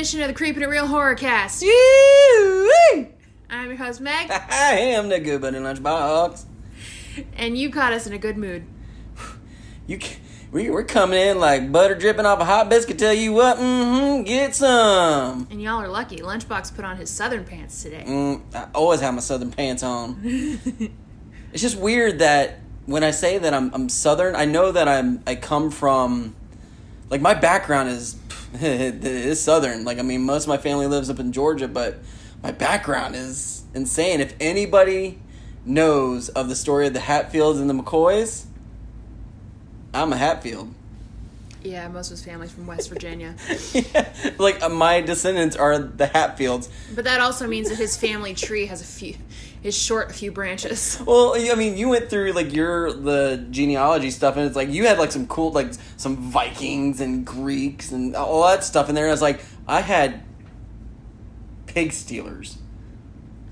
edition of the Creeping It Real Horrorcast. I'm your host, Meg, I am the good buddy lunchbox. and you caught us in a good mood. You, we, we're coming in like butter dripping off a hot biscuit. Tell you what, mm-hmm, get some. And y'all are lucky. Lunchbox put on his southern pants today. Mm, I always have my southern pants on. it's just weird that when I say that I'm, I'm southern, I know that I'm I come from, like my background is is southern. Like I mean, most of my family lives up in Georgia, but my background is insane. If anybody knows of the story of the Hatfields and the McCoys, I'm a Hatfield. Yeah, most of his family's from West Virginia. like uh, my descendants are the Hatfields. But that also means that his family tree has a few, is short a few branches. Well, I mean, you went through like your the genealogy stuff, and it's like you had like some cool like some Vikings and Greeks and all that stuff in there. And I was like, I had pig stealers.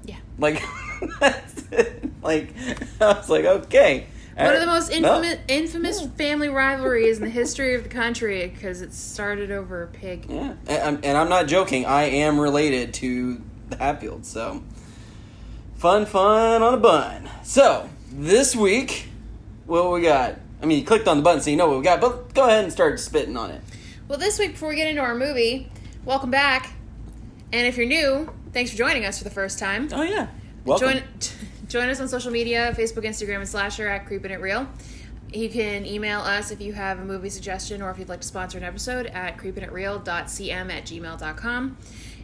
Yeah. Like, that's it. like I was like, okay. One of the uh, most No. infamous, infamous family rivalries in the history of the country because it started over a pig. Yeah, and I'm, and I'm not joking. I am related to the Hatfields, so fun, fun on a bun. So this week, what we got? I mean, you clicked on the button, so you know what we got. But go ahead and start spitting on it. Well, this week, before we get into our movie, welcome back. And if you're new, thanks for joining us for the first time. Oh yeah, welcome. Join join us on social media Facebook, Instagram, and Slasher at Creepin' It Real. You can email us if you have a movie suggestion or if you'd like to sponsor an episode at creepinitreal.cm at gmail.com.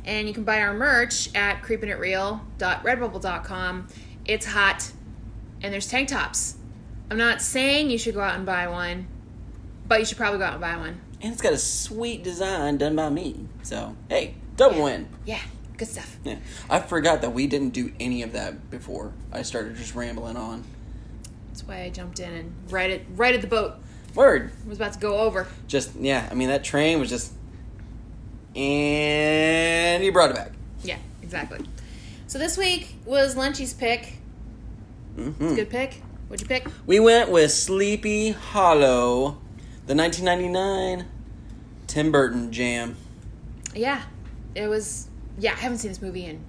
And you can buy our merch at creepinitreal.redbubble.com. It's hot, and there's tank tops. I'm not saying you should go out and buy one, but you should probably go out and buy one. and it's got a sweet design done by me. So hey, double win. Yeah, good stuff. Yeah, I forgot that we didn't do any of that before. I started just rambling on. That's why I jumped in and right at right at the boat. Word. I was about to go over. Just yeah. I mean, that train was just, and he brought it back. Yeah, exactly. So this week was Lunchy's pick. hmm Good pick. What'd you pick? We went with Sleepy Hollow, the 1999 Tim Burton jam. Yeah, it was. Yeah, I haven't seen this movie in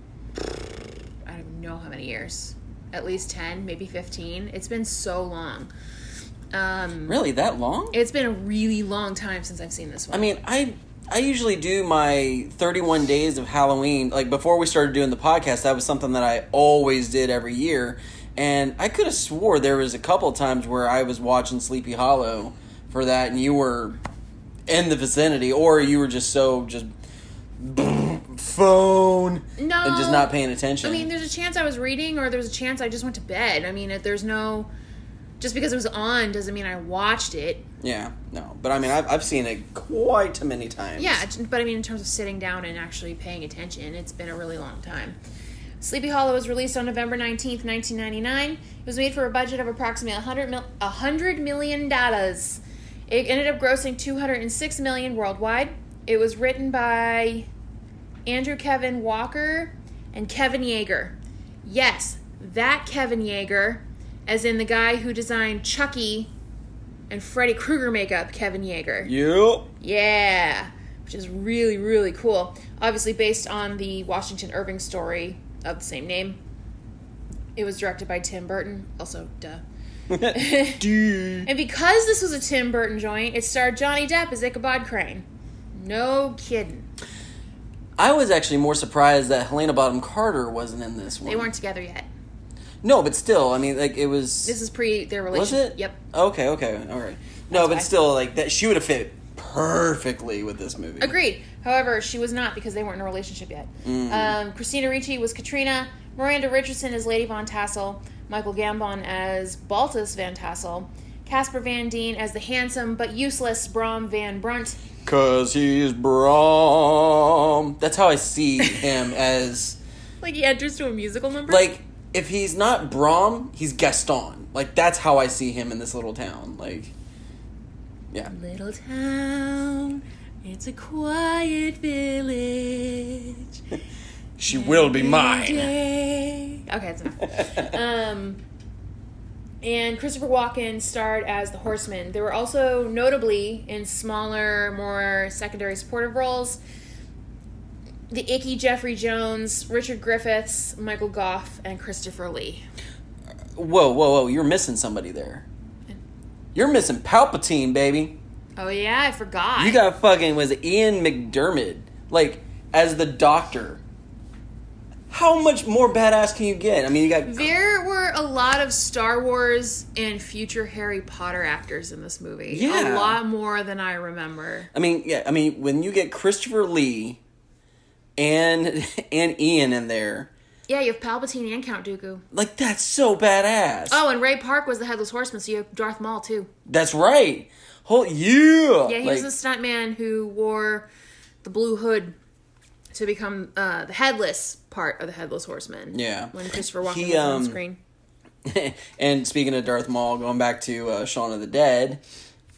I don't know how many years. At least ten, maybe fifteen. It's been so long. Um, Really, that long? it's been a really long time since I've seen this one. I mean, I I usually do my 31 days of Halloween. Like before we started doing the podcast, that was something that I always did every year. And I could have swore there was a couple of times where I was watching Sleepy Hollow for that, and you were in the vicinity, or you were just so just phone no, and just not paying attention. I mean, there's a chance I was reading, or there's a chance I just went to bed. I mean, if there's no. Just because it was on doesn't mean I watched it. yeah, no, but I mean, I've I've seen it quite many times. Yeah, but I mean, in terms of sitting down and actually paying attention, it's been a really long time. Sleepy Hollow was released on November 19th, 1999. It was made for a budget of approximately 100, mil- 100 million dollars. It ended up grossing 206 million worldwide. It was written by Andrew Kevin Walker and Kevin Yagher. Yes, that Kevin Yagher, as in the guy who designed Chucky and Freddy Krueger makeup, Kevin Yagher. Yep. Yeah, which is really, really cool. Obviously, based on the Washington Irving story of the same name. It was directed by Tim Burton, also, duh. And because this was a Tim Burton joint, it starred Johnny Depp as Ichabod Crane. No kidding. I was actually more surprised that Helena Bonham Carter wasn't in this one. They weren't together yet. No, but still, I mean, like it was. This is pre their relationship. was it? Yep. Okay, okay, all right. No, That's but why. still, like that, she would have fit perfectly with this movie. Agreed. However, she was not because they weren't in a relationship yet. Um, Christina Ricci was Katrina, Miranda Richardson as Lady Von Tassel, Michael Gambon as Baltus Van Tassel, Casper Van Dien as the handsome but useless Brom Van Brunt, Cause he's Brom. That's how I see him as like he enters to a musical number. like if he's not Brom, he's Gaston. Like that's how I see him in this little town. Like, yeah. little town, it's a quiet village. She will be mine. Day. Okay, that's enough. um, and Christopher Walken starred as the Horseman. There were also notably in smaller, more secondary supportive roles the icky Jeffrey Jones, Richard Griffiths, Michael Gough, and Christopher Lee. Whoa, whoa, whoa! You're missing somebody there. You're missing Palpatine, baby. Oh yeah, I forgot. You got fucking was Ian McDiarmid like as the Doctor. How much more badass can you get? I mean, you got There were a lot of Star Wars and future Harry Potter actors in this movie. Yeah. A lot more than I remember. I mean, yeah, I mean, when you get Christopher Lee and and Ian in there, Yeah, you have Palpatine and Count Dooku. like that's so badass. Oh, and Ray Park was the Headless Horseman, so you have Darth Maul too. That's right. Whole yeah. Yeah, he like, was a stuntman who wore the blue hood to become uh, the headless part of the Headless Horseman. Yeah. When Christopher Walken He, was on um, screen. and speaking of Darth Maul, going back to uh, Shaun of the Dead,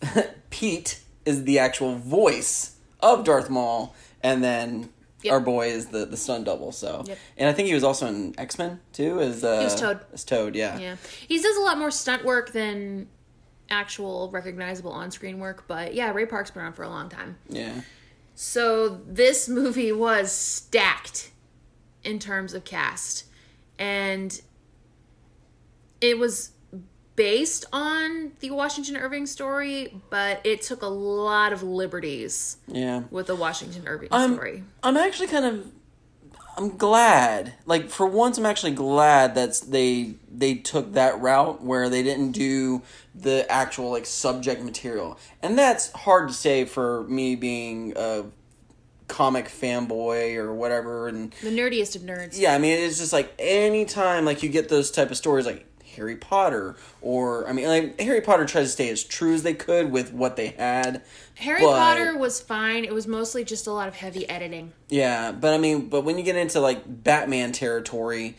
Pete is the actual voice of Darth Maul, and then Yep. our boy is the the stunt double. So, Yep. and I think he was also in X Men too. As uh, He was Toad. As Toad, yeah. Yeah. He does a lot more stunt work than actual recognizable on screen work, but yeah, Ray Park's been around for a long time. Yeah. So this movie was stacked in terms of cast. And it was based on the Washington Irving story, but it took a lot of liberties Yeah. with the Washington Irving I'm story. I'm actually kind of I'm glad. Like for once I'm actually glad that they they took that route where they didn't do the actual like subject material. And that's hard to say for me being a comic fanboy or whatever and The nerdiest of nerds. yeah, I mean it's just like anytime like you get those type of stories like Harry Potter or I mean like Harry Potter tries to stay as true as they could with what they had. Harry but- Potter was fine. It was mostly just a lot of heavy editing. Yeah, but I mean, but when you get into like Batman territory,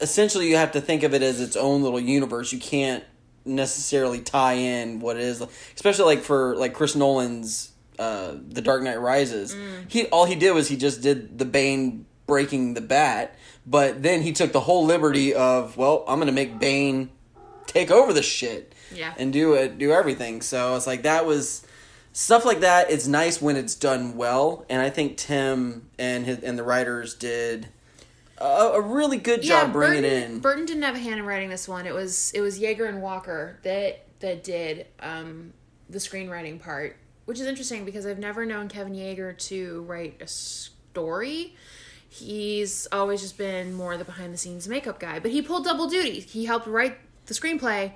essentially you have to think of it as its own little universe. You can't necessarily tie in what it is, especially like for like Chris Nolan's uh, The Dark Knight Rises. He all he did was he just did the Bane breaking the bat, but then he took the whole liberty of well, I'm gonna make Bane take over the shit Yeah. and do it, do everything. So it's like that was stuff like that. It's nice when it's done well, and I think Tim and his and the writers did a, a really good job bringing Burton, it in. Burton didn't have a hand in writing this one. It was it was Yagher and Walker that that did um, the screenwriting part, which is interesting because I've never known Kevin Yagher to write a story. He's always just been more the behind the scenes makeup guy, but he pulled double duty. He helped write the screenplay,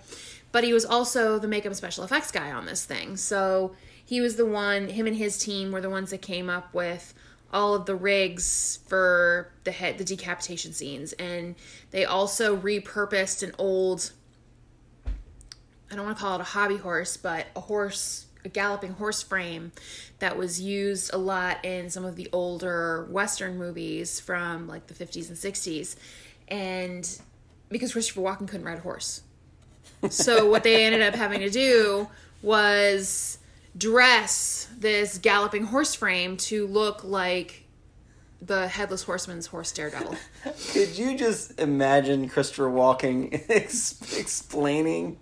but he was also the makeup and special effects guy on this thing. So he was the one. Him and his team were the ones that came up with all of the rigs for the head the decapitation scenes and they also repurposed an old I don't want to call it a hobby horse, but a horse, a galloping horse frame that was used a lot in some of the older Western movies from like the 50s and 60s. And because Christopher Walken couldn't ride a horse. So what they ended up having to do was dress this galloping horse frame to look like the headless horseman's horse daredevil. Could you just imagine Christopher Walken ex- explaining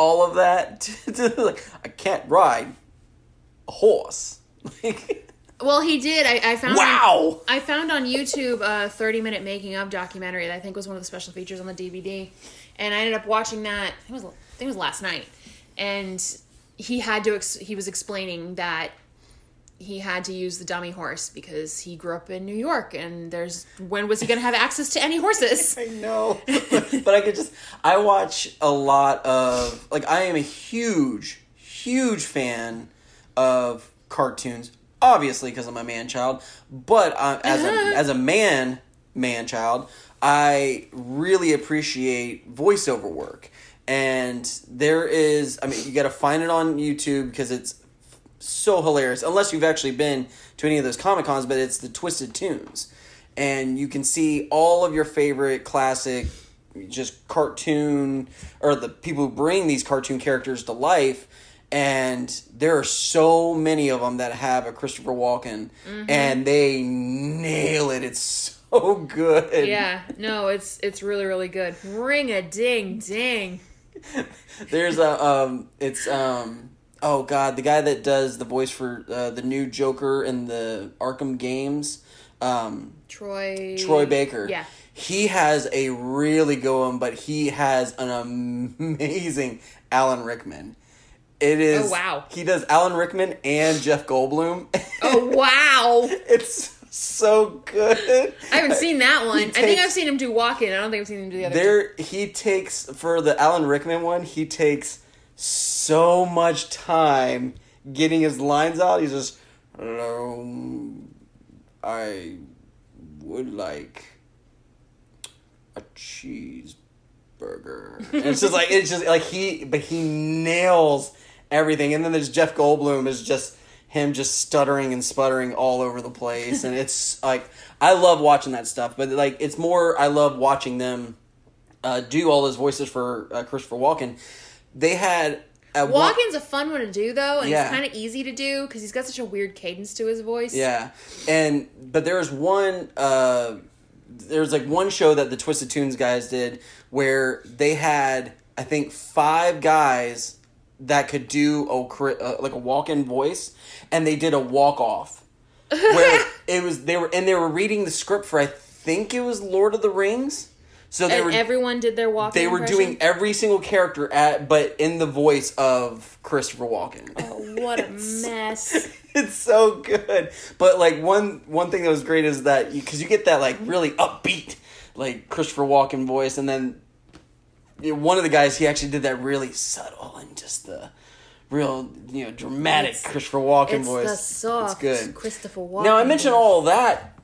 all of that? Like, I can't ride a horse. Like, Well, he did. I, I found wow. I found on YouTube a 30 minute making of documentary that I think was one of the special features on the DVD, and I ended up watching that. I think it was I think it was last night, and he had to ex- he was explaining that he had to use the dummy horse because he grew up in New York, and there's when was he going to have access to any horses? I know, but I could just. I watch a lot of like. I am a huge, huge fan of cartoons. Obviously, because I'm a man child, but uh, as a as a man man child, I really appreciate voiceover work. And there is, I mean, you got to find it on YouTube because it's so hilarious. Unless you've actually been to any of those comic cons, but it's the Twisted Tunes, and you can see all of your favorite classic, just cartoon or the people who bring these cartoon characters to life. And there are so many of them that have a Christopher Walken, and they nail it. It's so good. yeah, no, it's it's really really good. Ring a ding ding. There's a um, it's um, oh god, the guy that does the voice for uh, the new Joker in the Arkham games, um, Troy. Troy Baker. Yeah. He has a really good one, but he has an amazing Alan Rickman. It is. Oh, wow. He does Alan Rickman and Jeff Goldblum. Oh wow! it's so good. I haven't seen that one. I think I've seen him do Walken. I don't think I've seen him do the other. two. There, he takes for the Alan Rickman one. He takes so much time getting his lines out. He's just, hello, I would like a cheeseburger. And it's just like it's just like he, but he nails everything. And then there's Jeff Goldblum is just him just stuttering and sputtering all over the place, and it's like I love watching that stuff. But like it's more I love watching them uh, do all those voices for uh, Christopher Walken. They had one- Walken's a fun one to do though, and Yeah. he's kind of easy to do because he's got such a weird cadence to his voice. Yeah, and but there's one. Uh, there's like one show that the Twisted Tunes guys did where they had I think five guys that could do a uh, like a Walken voice, and they did a walk-off where it was they were and they were reading the script for I think it was Lord of the Rings. So they and were everyone did their walk. they were doing every single character at but in the voice of Christopher Walken. Oh, what a mess! it's so good. But like one one thing that was great is that because you, get that like really upbeat like Christopher Walken voice, and then you know, one of the guys he actually did that really subtle and just the real you know dramatic It's- Christopher Walken It's voice. the soft it's good. Christopher Walken. Now I mentioned all that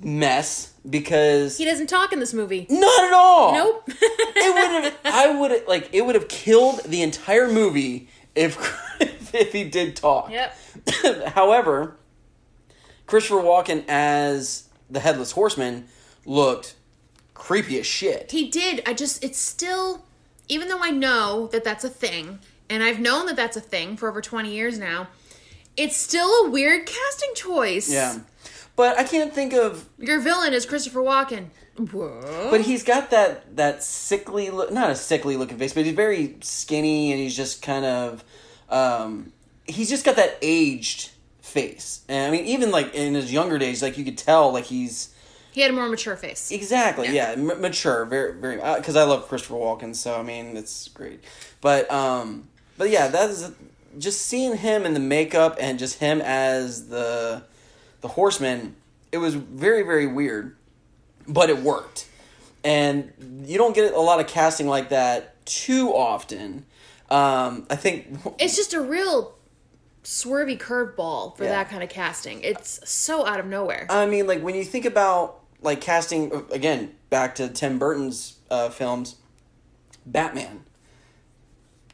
mess because He doesn't talk in this movie. not at all. Nope. it would have. I would have like it would have killed the entire movie if if he did talk. Yep. However, Christopher Walken as the headless horseman looked creepy as shit. He did. I just, it's still, even though I know that that's a thing, and I've known that that's a thing for over 20 years now, it's still a weird casting choice. Yeah, but I can't think of. Your villain is Christopher Walken. What? But he's got that that sickly look, not a sickly looking face, but he's very skinny and he's just kind of, um, he's just got that aged face. And I mean, even like in his younger days, like you could tell, like he's he had a more mature face. Exactly. Yeah, M- mature. Very, very. Because I love Christopher Walken, so I mean, it's great. But, um, but yeah, that is just seeing him in the makeup and just him as the the horseman. It was very, very weird, but it worked. And you don't get a lot of casting like that too often. Um, I think It's just a real swervy curveball for Yeah. that kind of casting. It's so out of nowhere. I mean, like when you think about like casting again back to Tim Burton's uh, films, Batman.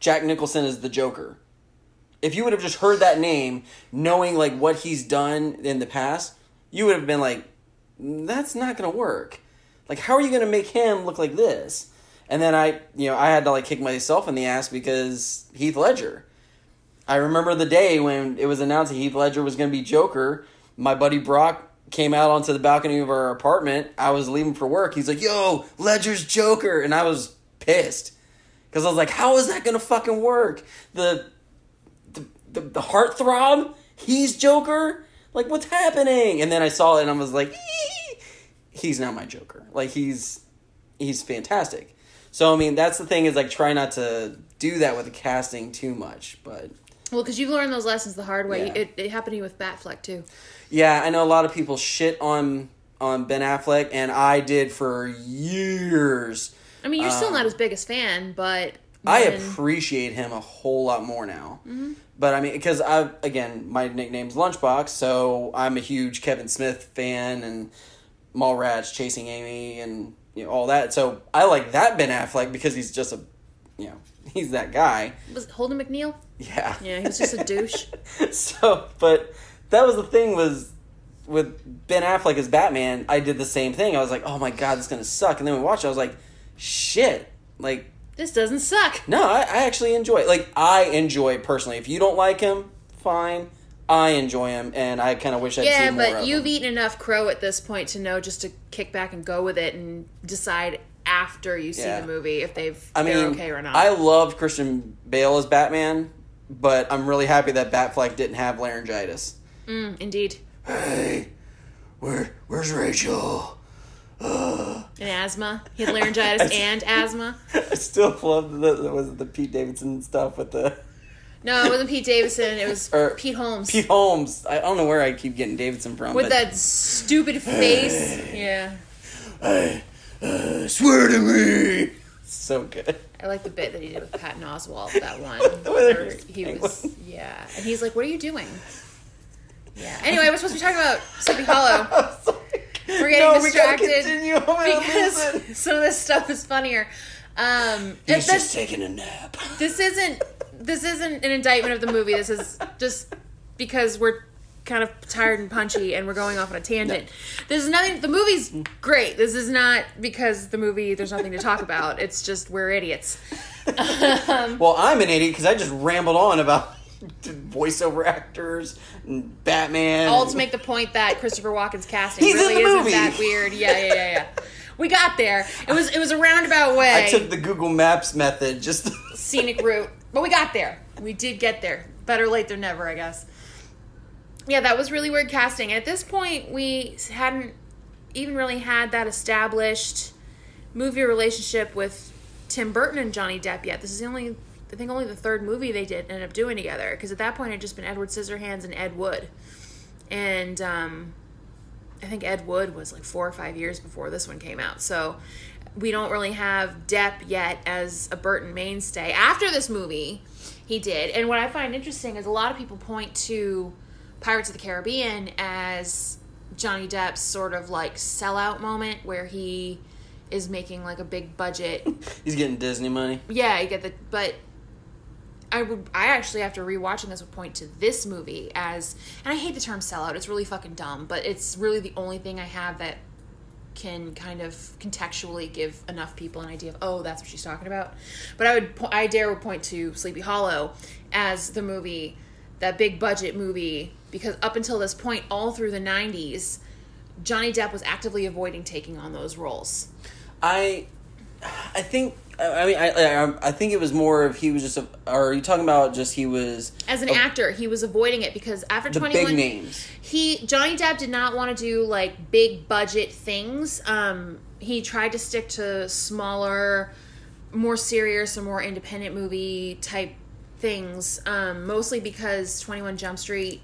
Jack Nicholson is the Joker. If you would have just heard that name, knowing like what he's done in the past, you would have been like, "That's not gonna work." Like, how are you gonna make him look like this? And then I, you know, I had to like kick myself in the ass because Heath Ledger. I remember the day when it was announced that Heath Ledger was to be Joker. My buddy Brock came out onto the balcony of our apartment. I was leaving for work. He's like, "Yo, Ledger's Joker," and I was pissed because I was like, "How is that to fucking work?" The the the, heartthrob, he's Joker. Like, what's happening? And then I saw it, and I was like, "Ee." "He's not my Joker. Like, he's he's fantastic." So I mean, that's the thing is like try not to do that with the casting too much, but. well, because you've learned those lessons the hard way. Yeah. It, it happened to you with Batfleck too. Yeah, I know a lot of people shit on on Ben Affleck, and I did for years. I mean, you're still Um, not his biggest fan, but I appreciate him a whole lot more now. But I mean, because I again, my nickname's Lunchbox, so I'm a huge Kevin Smith fan and Mallrats, Chasing Amy, and you know all that. So I like that Ben Affleck because he's just a, you know, he's that guy. was it Holden McNeil. Yeah. Yeah, he was just a douche. so, but that was the thing was with Ben Affleck as Batman. I did the same thing. I was like, oh my god, this is gonna suck. And then we watched. it, I was like, shit. Like, This doesn't suck. no, I, I actually enjoy. it. Like, I enjoy it personally. If you don't like him, fine. I enjoy him, and I kind of wish I'd Yeah, seen more but of you've him. eaten enough crow at this point to know just to kick back and go with it and decide after you see Yeah. the movie if they've I they're mean, okay or not. I loved Christian Bale as Batman, but I'm really happy that Batfleck didn't have laryngitis. Mm, indeed. Hey, where where's Rachel? And asthma. He had laryngitis and asthma. I still love the, was it the Pete Davidson stuff with the No, it wasn't Pete Davidson. It was Or Pete Holmes. Pete Holmes. I don't know where I keep getting Davidson from. with but, that stupid face. Yeah. Hey, uh, swear to me. So good. I like the bit that he did with Patton Oswalt, that one. Where he was, yeah. And he's like, what are you doing? Yeah. Anyway, we're supposed to be talking about Sleepy Hollow. I'm sorry. We're getting no, distracted We continue. I'm gonna lose because some of this stuff is funnier. Um, He's it- just taking a nap. this isn't this isn't an indictment of the movie. This is just because we're kind of tired and punchy and we're going off on a tangent. There's nothing. The movie's great. This is not because the movie. There's nothing to talk about. It's just we're idiots. Um, Well, I'm an idiot because I just rambled on about voiceover actors and Batman. all to make the point that Christopher Walken's casting He's in really the isn't movie. that weird. Yeah, yeah, yeah, yeah. We got there. It was it was a roundabout way. I took the Google Maps method just. scenic route. But we got there. We did get there. Better late than never, I guess. Yeah, that was really weird casting. At this point, we hadn't even really had that established movie relationship with Tim Burton and Johnny Depp yet. This is the only, I think, only the third movie they did end up doing together. Because at that point, it had just been Edward Scissorhands and Ed Wood, and um, I think Ed Wood was like four or five years before this one came out. So we don't really have Depp yet as a Burton mainstay. After this movie, he did. And what I find interesting is a lot of people point to Pirates of the Caribbean as Johnny Depp's sort of like sellout moment where he is making like a big budget He's getting Disney money. yeah, you get the but I would I actually after rewatching this would point to this movie as and I hate the term sellout. It's really fucking dumb, but it's really the only thing I have that can kind of contextually give enough people an idea of oh that's what she's talking about. But I would I dare would point to Sleepy Hollow as the movie that big budget movie because up until this point all through the 90s Johnny Depp was actively avoiding taking on those roles. I, I think. I mean, I, I I think it was more of he was just. A, are you talking about just he was As an a- actor, he was avoiding it because after 21 big names? he Johnny Depp did not want to do like big budget things. Um, he tried to stick to smaller, more serious or more independent movie type things. Um, mostly because Twenty One Jump Street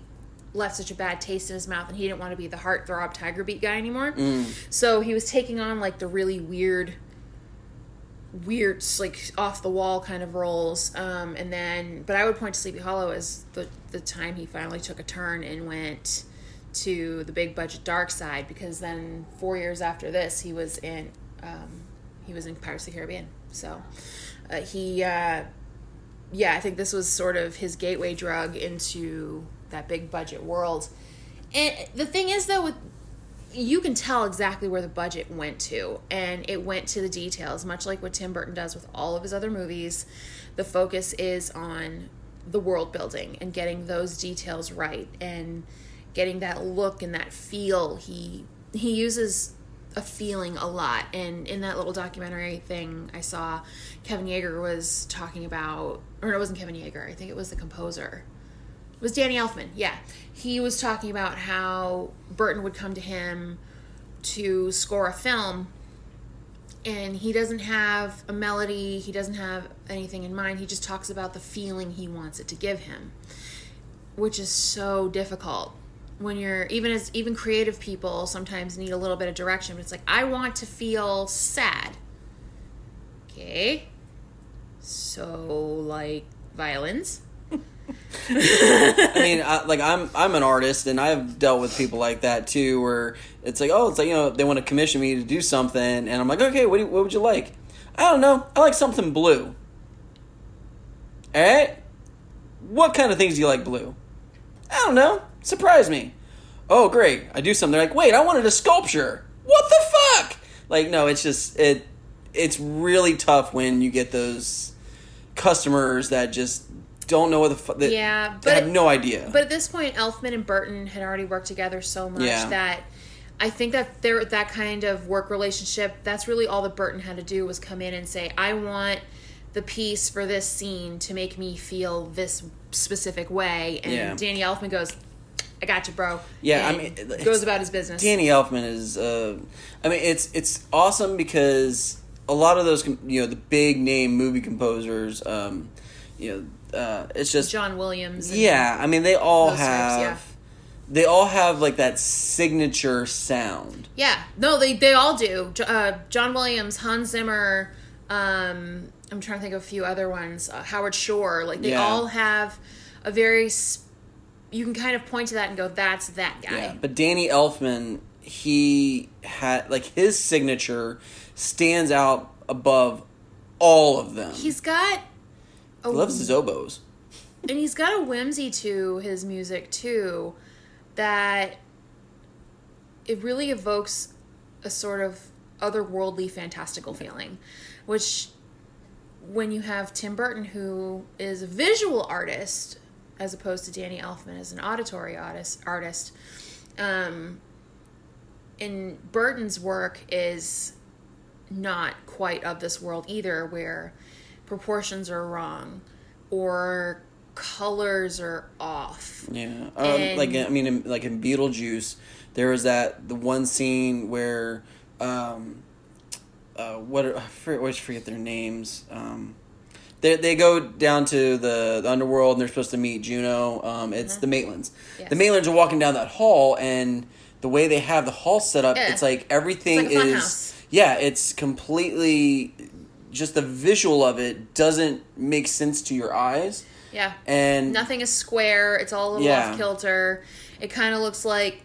left such a bad taste in his mouth, and he didn't want to be the heartthrob Tiger Beat guy anymore. So he was taking on like the really weird weird like off the wall kind of roles um and then but i would point to sleepy hollow as the the time he finally took a turn and went to the big budget dark side because then four years after this he was in um he was in pirates of the caribbean. So uh, he uh yeah i think this was sort of his gateway drug into that big budget world. And the thing is though with you can tell exactly where the budget went to and it went to the details much like what tim burton does with all of his other movies. The focus is on the world building and getting those details right and getting that look and that feel. He he uses a feeling a lot. And in that little documentary thing i saw kevin yagher was talking about or it wasn't kevin yagher. I think it was the composer. It was Danny Elfman. Yeah, he was talking about how Burton would come to him to score a film, and he doesn't have a melody. He doesn't have anything in mind. He just talks about the feeling he wants it to give him, which is so difficult when you're even as even creative people sometimes need a little bit of direction. But it's like I want to feel sad. Okay, so like violins. I mean, I, like I'm I'm an artist, and I've dealt with people like that too, where it's like, oh, it's like you know they want to commission me to do something, and I'm like, okay, what what would you like? I don't know. I like something blue. All right. What kind of things do you like blue? I don't know. Surprise me. Oh, great. I do something. They're like, wait, I wanted a sculpture. What the fuck? Like, no, it's just it. It's really tough when you get those customers that just don't know what the fuck. Yeah, but have no idea. But at this point, Elfman and Burton had already worked together so much Yeah. that I think that there that kind of work relationship. That's really all that Burton had to do was come in and say, "I want the piece for this scene to make me feel this specific way," and Yeah. Danny Elfman goes, "I got you, bro." Yeah, I mean, goes about his business. Danny Elfman is. Uh, I mean, it's it's awesome because a lot of those, you know, the big name movie composers, um, you know, uh, it's just John Williams. and- yeah. I mean, they all Those types, have. They all have like that signature sound. Yeah, no, they they all do. Uh, John Williams, Hans Zimmer. Um, I'm trying to think of a few other ones. Uh, Howard Shore. Like they Yeah. all have a very. Sp- you can kind of point to that and go, "That's that guy." Yeah, but Danny Elfman, he had like his signature stands out above all of them. He's got. He loves his oboes. and he's got a whimsy to his music too, that it really evokes a sort of otherworldly, fantastical feeling, which when you have Tim Burton, who is a visual artist as opposed to Danny Elfman as an auditory artist, artist, um, and Burton's work is not quite of this world either, where proportions are wrong or colors are off. Yeah, um, like I mean, in, like in Beetlejuice, there was that the one scene where, um, uh, what are- I forget, I always forget their names. Um, they they go down to the, the underworld and they're supposed to meet Juno. Um, it's the Maitlands. Mm-hmm. Yes. The Maitlands are walking down that hall and. The way they have the hall set up, Yeah. it's like everything It's like is house. yeah, it's completely just the visual of it doesn't make sense to your eyes. Yeah. And Nothing is square. It's all a little Yeah. off kilter. It kind of looks like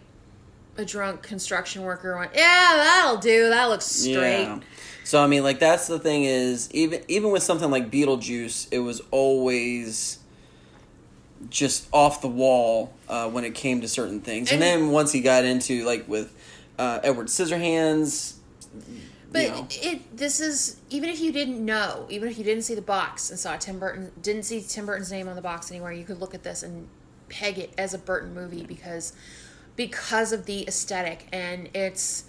a drunk construction worker went, "Yeah, that'll do. That looks straight." Yeah. So I mean, like that's the thing is even even with something like Beetlejuice, it was always just off the wall uh, when it came to certain things. And, And- then once he got into like with uh, Edward Scissorhands, But you know, it this is even if you didn't know, even if you didn't see the box and saw Tim Burton, didn't see Tim Burton's name on the box anywhere, you could look at this and peg it as a Burton movie because because of the aesthetic and it's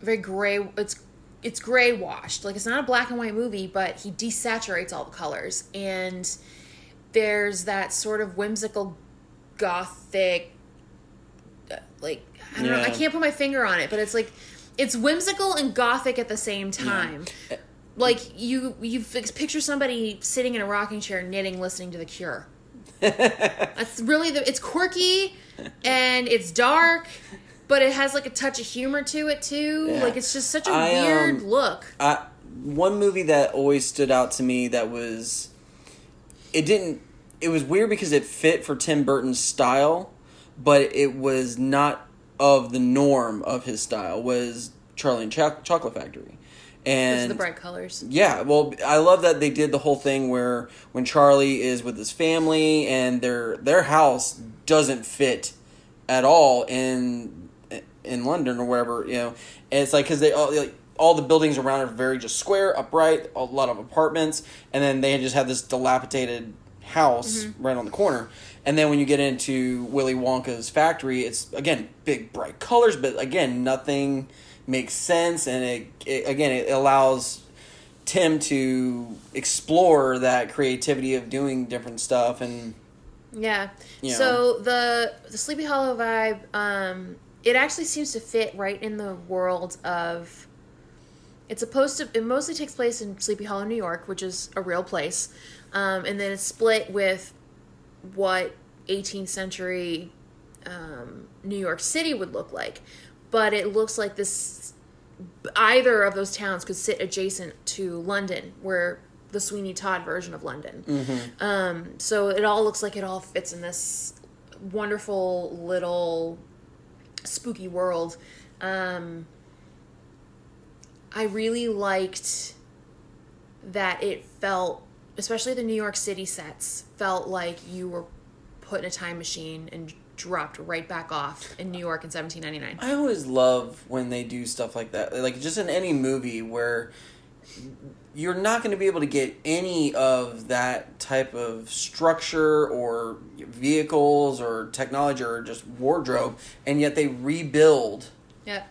very gray. It's it's gray washed. Like it's not a black and white movie, but he desaturates all the colors and there's that sort of whimsical gothic uh, like I don't know. I can't put my finger on it, but it's like it's whimsical and gothic at the same time. Like you, you picture somebody sitting in a rocking chair, knitting, listening to The Cure. That's really the. It's quirky, and it's dark, but it has like a touch of humor to it too. Yeah. Like it's just such a I, weird um, look. I, one movie that always stood out to me that was it didn't it was weird because it fit for Tim Burton's style, but it was not of the norm of his style was Charlie and Choc- Chocolate Factory. And the bright colors. yeah, well, I love that they did the whole thing where when Charlie is with his family and their their house doesn't fit at all in in London or wherever you know. And it's like because they all like all the buildings around are very just square, upright, a lot of apartments, and then they just have this dilapidated house mm-hmm. right on the corner. And then when you get into Willy Wonka's factory, it's again big bright colors, but again nothing makes sense, and it, it again it allows Tim to explore that creativity of doing different stuff and Yeah. You So the the Sleepy Hollow vibe, um, it actually seems to fit right in the world of. It's supposed to. It mostly takes place in Sleepy Hollow, New York, which is a real place, um, and then it's split with what 18th century um, New York City would look like. But it looks like this. Either of those towns could sit adjacent to London, where the Sweeney Todd version of London. Um, so it all looks like it all fits in this wonderful little spooky world. Um, I really liked that it felt, especially the New York City sets, felt like you were put in a time machine and dropped right back off in New York in 1799. I always love when they do stuff like that. Like just in any movie where you're not going to be able to get any of that type of structure or vehicles or technology or just wardrobe and yet they rebuild Yeah.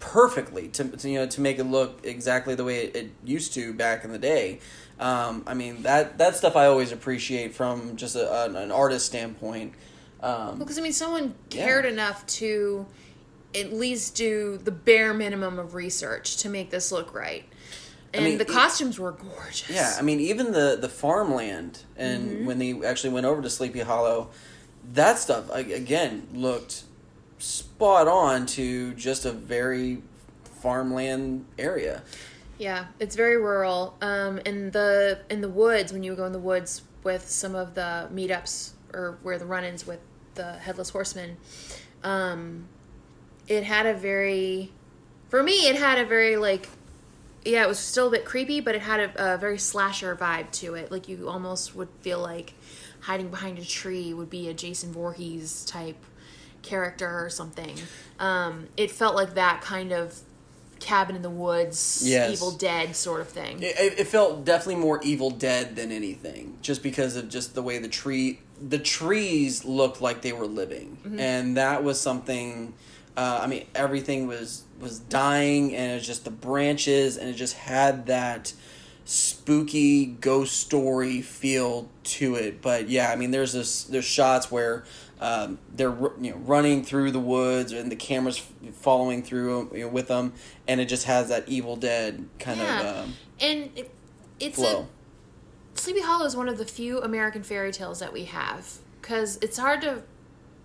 perfectly to, to you know to make it look exactly the way it, it used to back in the day. Um, I mean that that stuff I always appreciate from just a, an, an artist standpoint. Um, Because I mean, someone Yeah. cared enough to at least do the bare minimum of research to make this look right, and mean, the it- costumes were gorgeous. Yeah, I mean, even the the farmland, and Mm-hmm. when they actually went over to Sleepy Hollow, that stuff again looked spot on to just a very farmland area. Yeah, it's very rural. Um, in the in the woods, when you go in the woods with some of the meetups or where the run-ins with the headless horseman, um, it had a very, for me, it had a very like, yeah, it was still a bit creepy, but it had a, a very slasher vibe to it. Like you almost would feel like hiding behind a tree would be a Jason Voorhees type character or something. Um, it felt like that kind of cabin in the woods, Yes. Evil Dead sort of thing. It, it- felt definitely more Evil Dead than anything, just because of just the way the tree, the trees looked like they were living, and that was something. Uh, I mean, everything was was dying, and it was just the branches, and it just had that spooky ghost story feel to it. But yeah, I mean, there's this there's shots where um, they're you know running through the woods, and the camera's following through you know, with them, and it just has that Evil Dead kind Yeah. of. Um, and it, it's flow. a Sleepy Hollow is one of the few American fairy tales that we have because it's hard to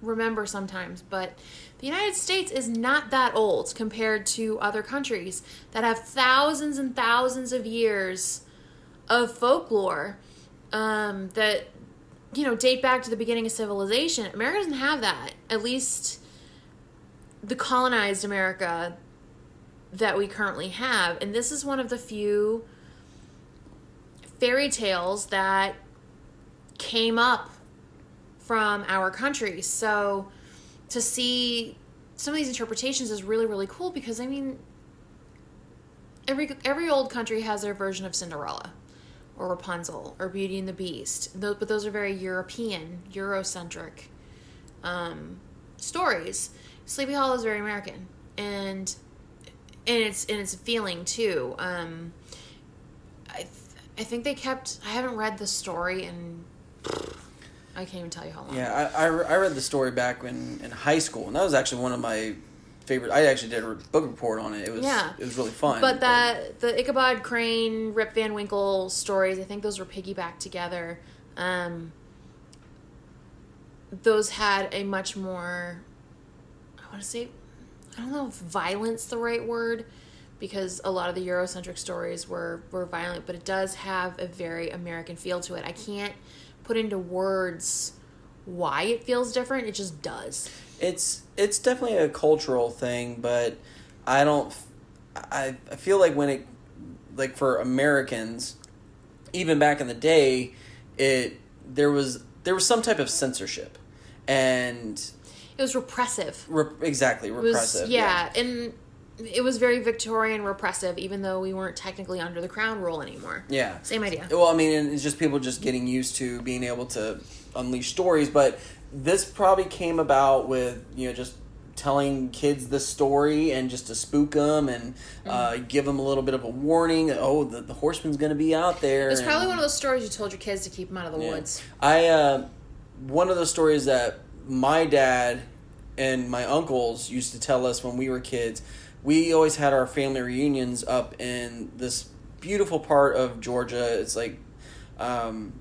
remember sometimes, but the United States is not that old compared to other countries that have thousands and thousands of years of folklore um, that you know date back to the beginning of civilization. America doesn't have that. At least the colonized America that we currently have, and this is one of the few fairy tales that came up from our country. So to see some of these interpretations is really really cool because I mean every every old country has their version of Cinderella or Rapunzel or Beauty and the Beast. But those are very European, Eurocentric um, stories. Sleepy Hollow is very American, and and it's and it's a feeling too. Um, I th- I think they kept. I haven't read the story, and I can't even tell you how long. Yeah, I, I, I read the story back when in high school, and that was actually one of my favorite. I actually did a book report on it. It was Yeah. it was really fun. But that the Ichabod Crane, Rip Van Winkle stories, I think those were piggybacked together. Um, those had a much more, I want to say, I don't know if violence the right word, because a lot of the Eurocentric stories were were violent, but it does have a very American feel to it. I can't put into words why it feels different. It just does. it's it's definitely a cultural thing, but I don't. I I feel like when it like for Americans, even back in the day, it there was there was some type of censorship, and It was repressive. re- exactly It was- repressive. yeah, and it was very Victorian repressive, even though we weren't technically under the crown rule anymore. yeah. Same idea. Well, I mean, it's just people just getting used to being able to unleash stories, but this probably came about with you know just telling kids the story and just to spook them and uh, Mm-hmm. give them a little bit of a warning. Oh, the, the horseman's going to be out there. It was probably one of those stories you told your kids to keep them out of the Yeah. woods. I uh, one of the stories that my dad and my uncles used to tell us when we were kids. We always had our family reunions up in this beautiful part of Georgia. It's like um,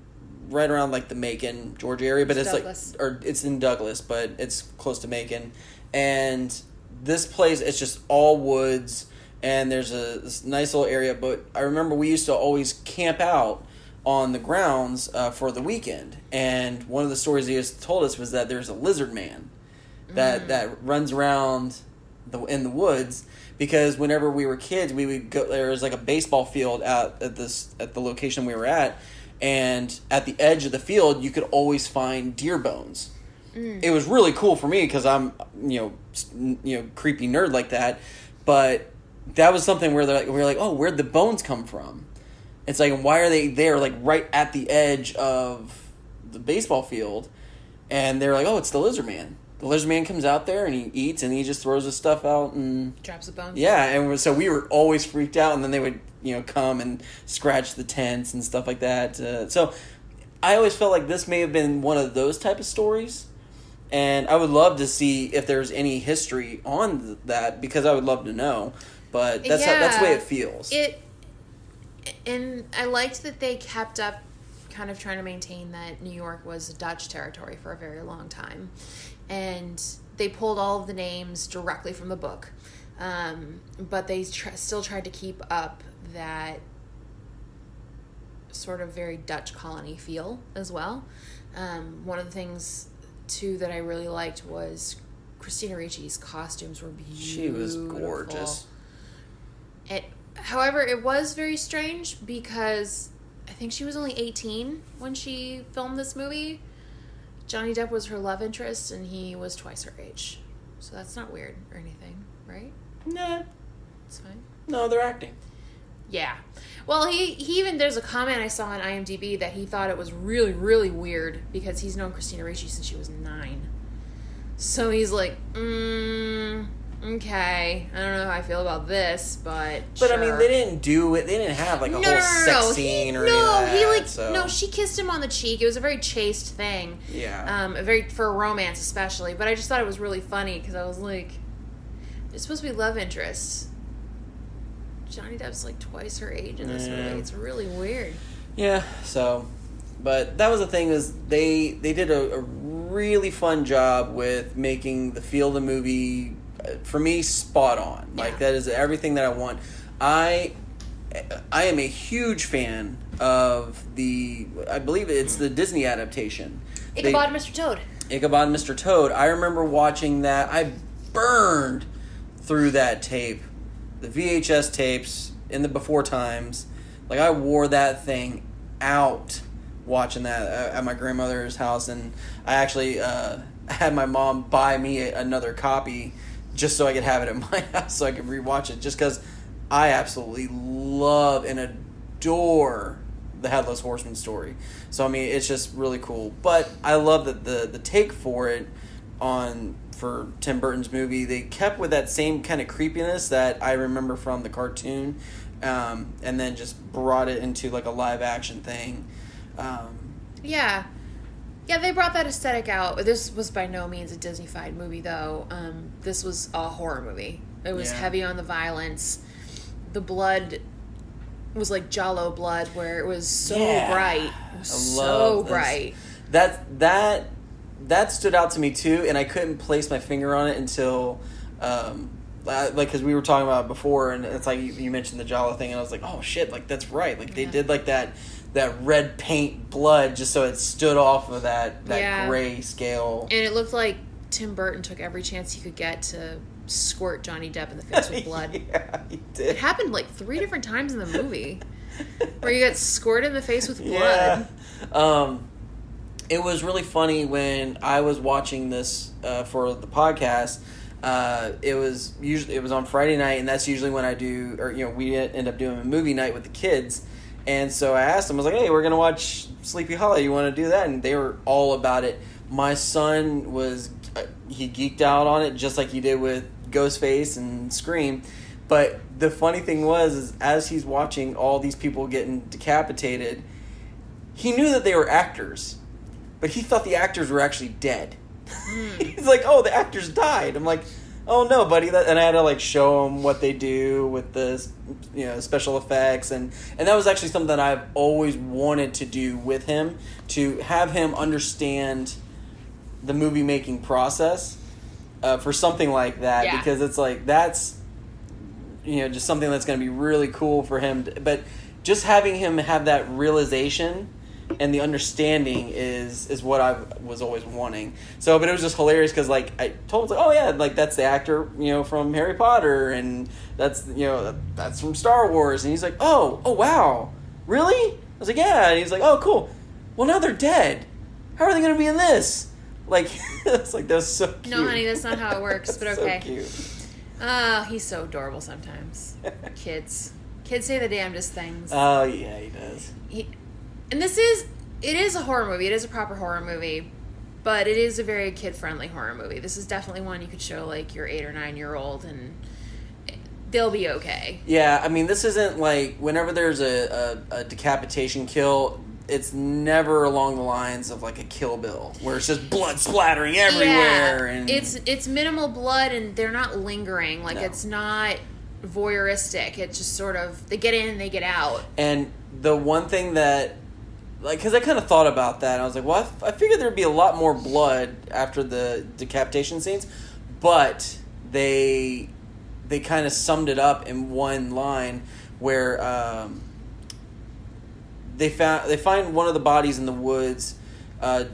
right around like the Macon, Georgia area, but it's Douglas. like or it's in Douglas, but it's close to Macon. And this place, it's just all woods, and there's a this nice little area. But I remember we used to always camp out on the grounds uh, for the weekend. And one of the stories he has told us was that there's a lizard man that that runs around the in the woods because whenever we were kids we would go there was like a baseball field out at this at the location we were at and at the edge of the field you could always find deer bones. Mm. It was really cool for me because i'm you know you know creepy nerd like that. But that was something where they're like, we were like oh where'd the bones come from? It's like why are they there like right at the edge of the baseball field? And they're like oh it's the lizard man. The lizard man comes out there and he eats and he just throws his stuff out and Drops a bone. yeah, and so we were always freaked out, and then they would you know come and scratch the tents and stuff like that. Uh, so I always felt like this may have been one of those type of stories, and I would love to see if there's any history on that because I would love to know. But that's how, that's the way it feels. It and I liked that they kept up kind of trying to maintain that New York was Dutch territory for a very long time. And they pulled all of the names directly from the book. Um, but they tr- still tried to keep up that sort of very Dutch colony feel as well. Um, one of the things too that I really liked was Christina Ricci's costumes were beautiful. she was gorgeous. It, however, it was very strange because I think she was only 18 when she filmed this movie. Johnny Depp was her love interest and he was twice her age. So that's not weird or anything, right? Nah, It's fine. no, they're acting. Yeah. Well, he, he even, there's a comment I saw on IMDb that he thought it was really, really weird because he's known Christina Ricci since she was nine. So he's like, mm, okay, I don't know how I feel about this, but. But I mean, they didn't do it. They didn't have like a no, whole no, no, sex no. scene he, or no, he like so. no. She kissed him on the cheek. It was a very chaste thing. yeah. Um, a very for a romance especially. But I just thought it was really funny because I was like, it's supposed to be love interest. Johnny Depp's like twice her age in this Yeah. movie. It's really weird. Yeah, so but that was the thing is they they did a, a really fun job with making the feel of the movie uh, for me spot on. Like that is everything that I want. I I am a huge fan of the I believe it's the Disney adaptation. They- Ichabod, Mr. Toad. Ichabod Mr. Toad. I remember watching that. I burned through that tape, the VHS tapes in the before times. Like I wore that thing out watching that uh, at my grandmother's house, and I actually uh, had my mom buy me another copy just so I could have it at my house so I could rewatch it. Just because I absolutely love and adore the Headless Horseman story. So I mean, it's just really cool. But I love that the the take for it on for Tim Burton's movie, they kept with that same kind of creepiness that I remember from the cartoon, um, and then just brought it into like a live action thing. Um, Yeah. Yeah, they brought that aesthetic out. This was by no means a Disney-fied movie, though. Um, this was a horror movie. It was Yeah. heavy on the violence. The blood was like giallo blood, where it was so Yeah. bright. Was so bright. that that that stood out to me too, and I couldn't place my finger on it until. Um, like because we were talking about it before and it's like you, you mentioned the giallo thing and I was like oh shit like that's right like they Yeah. did like that that red paint blood just so it stood off of that that Yeah. gray scale And it looked like Tim Burton took every chance he could get to squirt Johnny Depp in the face with blood. yeah he It happened like three different times in the movie where you get squirted in the face with blood. Yeah. Um, it was really funny when I was watching this uh, for the podcast. Uh, it was usually it was on Friday night, and that's usually when I do, or you know, we end up doing a movie night with the kids. And so I asked them, I was like, "Hey, we're gonna watch Sleepy Hollow. You want to do that?" And they were all about it. My son was uh, he geeked out on it just like he did with Ghostface and Scream. But the funny thing was, is as he's watching all these people getting decapitated, he knew that they were actors, but he thought the actors were actually dead. He's like, "Oh, the actors died." I'm like, "Oh no, buddy!" That, and I had to like show him what they do with the you know special effects, and and that was actually something that I've always wanted to do with him to have him understand the movie making process uh, for something like that Yeah. because it's like that's you know just something that's going to be really cool for him to, but just having him have that realization and the understanding is is what I was always wanting. So, but it was just hilarious because like I told him like, oh yeah, like that's the actor you know from Harry Potter and that's you know that's from Star Wars and he's like oh oh wow really I was like yeah and he's like oh cool well now they're dead how are they going to be in this like it's like that's so cute. No, honey, that's not how it works, but So okay. cute. Ah, he's so adorable sometimes. Kids. Kids say the damnedest things. Oh yeah, he does. he, and this is it is a horror movie. It is a proper horror movie. but it is a very kid friendly horror movie. This is definitely one you could show like your eight or nine year old and they'll be okay. Yeah, I mean, this isn't like whenever there's a, a, a decapitation kill, it's never along the lines of like a Kill Bill where it's just blood splattering everywhere. Yeah, and it's it's minimal blood and they're not lingering. Like No. it's not voyeuristic. It's just sort of they get in and they get out. And the one thing that, like, because I kind of thought about that, I was like, well, I, f- I figured there'd be a lot more blood after the decapitation scenes, but they they kind of summed it up in one line where um, they found they find one of the bodies in the woods, uh,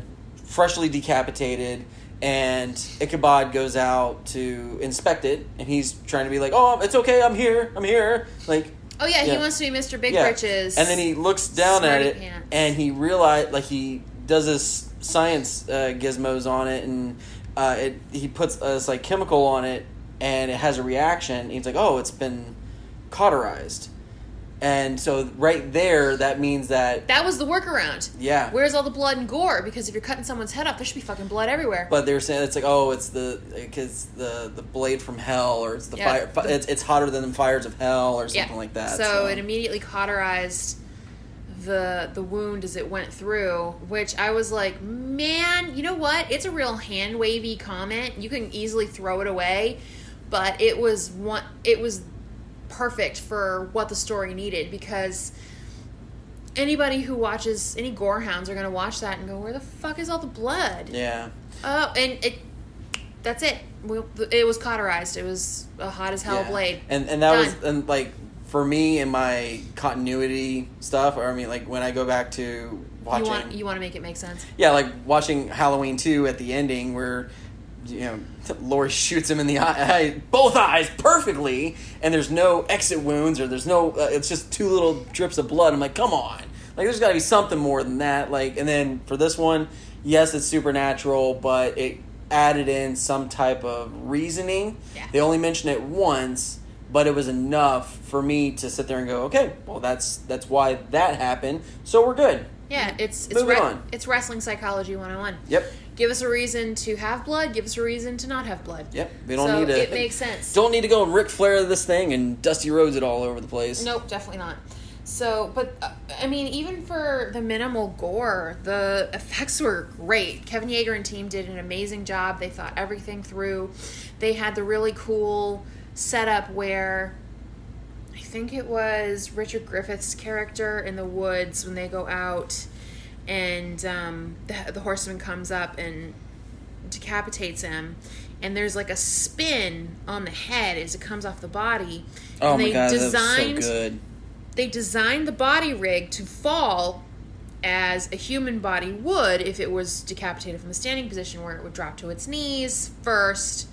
freshly decapitated. And Ichabod goes out to inspect it, and he's trying to be like, "Oh, it's okay, I'm here, I'm here." Like, Oh yeah, he wants to be Mr. Big yeah. Britches. And then he looks down at it pants. and he realized, like, he does this science uh, gizmos on it and uh, it, he puts uh, this, like, chemical on it and it has a reaction. And he's like, oh, it's been cauterized. And so right there, that means that, that was the workaround. yeah. Where's all the blood and gore? Because if you're cutting someone's head off, there should be fucking blood everywhere. But they're saying it's like oh it's the because the the blade from hell or it's the Yeah, fire it's, it's hotter than the fires of hell or something like that. So, it immediately cauterized the the wound as it went through, which I was like, man, you know what? It's a real hand wavy comment. You can easily throw it away, but it was one. It was perfect for what the story needed because anybody who watches any gore hounds are gonna watch that and go, where the fuck is all the blood? yeah. Oh, and it. That's it. It was cauterized. It was a hot as hell Yeah. blade. And and that was and like for me in my continuity stuff, or I mean like when I go back to watching, You want you want to make it make sense. yeah, like watching Halloween two at the ending where you know Laurie shoots him in the eye, both eyes perfectly, and there's no exit wounds or there's no, uh, it's just two little drips of blood. I'm like, come on, like there's got to be something more than that. Like, and then for this one, yes, it's supernatural, but it added in some type of reasoning. Yeah. They only mentioned it once, but it was enough for me to sit there and go, okay, well that's that's why that happened, so we're good. Yeah, it's it's Moving re- on. it's wrestling psychology 101. Yep. Give us a reason to have blood, give us a reason to not have blood. Yep. We don't so need to. it makes sense. Don't need to go and Ric Flair this thing and Dusty Rhodes it all over the place. Nope, definitely not. So, but uh, I mean, even for the minimal gore, the effects were great. Kevin Yagher and team did an amazing job. They thought everything through. They had the really cool setup where think it was Richard Griffiths' character in the woods when they go out and um, the, the horseman comes up and decapitates him. And there's like a spin on the head as it comes off the body. Oh and my god, designed that was so good. they designed the body rig to fall as a human body would if it was decapitated from a standing position where it would drop to its knees first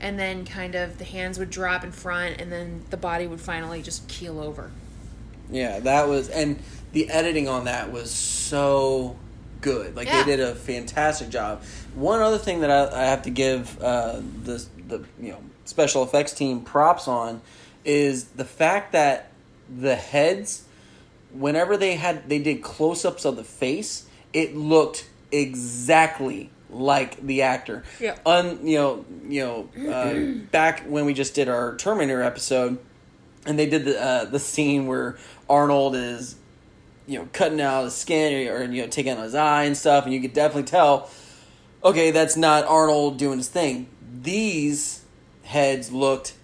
and then kind of the hands would drop in front and then the body would finally just keel over Yeah, that was and the editing on that was so good. Like Yeah. they did a fantastic job. One other thing that I, I have to give uh, the the you know special effects team props on is the fact that the heads, whenever they had they did close ups of the face, it looked exactly like the actor. Yeah. Un you know you know uh, back when we just did our Terminator episode and they did the uh, the scene where Arnold is, you know, cutting out his skin or, or you know taking out his eye and stuff, and you could definitely tell, okay, that's not Arnold doing his thing. These heads looked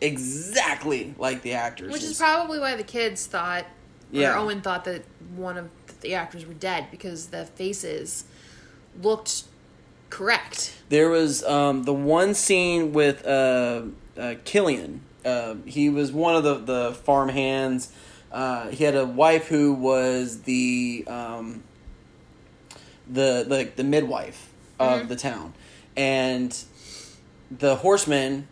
exactly like the actors, which is probably why the kids thought Yeah. or owen thought that one of the actors were dead because the faces looked correct There was um, the one scene with uh, uh, Killian. Uh, he was one of the, the farm hands. Uh, he had a wife who was the um, the the, the midwife of the town, and the horsemen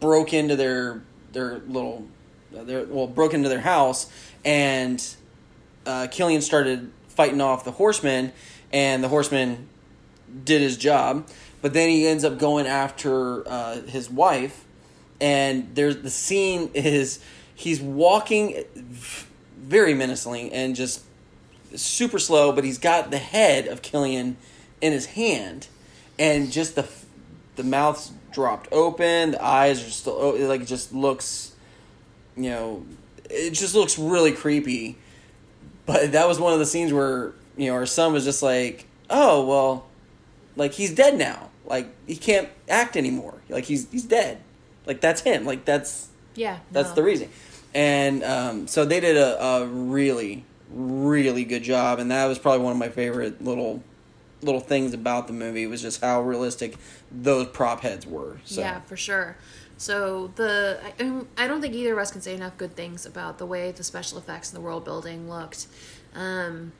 broke into their their little their well broke into their house and uh, Killian started fighting off the horsemen, and the horseman did his job, but then he ends up going after uh, his wife, and there's the scene is he's walking very menacingly and just super slow, but he's got the head of Killian in his hand, and just the the mouth's dropped open, the eyes are still o- like it just looks, you know, it just looks really creepy. But that was one of the scenes where you know our son was just like, oh well, like he's dead now. Like he can't act anymore. Like he's he's dead. Like that's him. Like that's Yeah. that's no. the reason. And um, so they did a, a really, really good job, and that was probably one of my favorite little little things about the movie was just how realistic those prop heads were. So Yeah, for sure. So the I- I, I don't think either of us can say enough good things about the way the special effects and the world building looked. Um,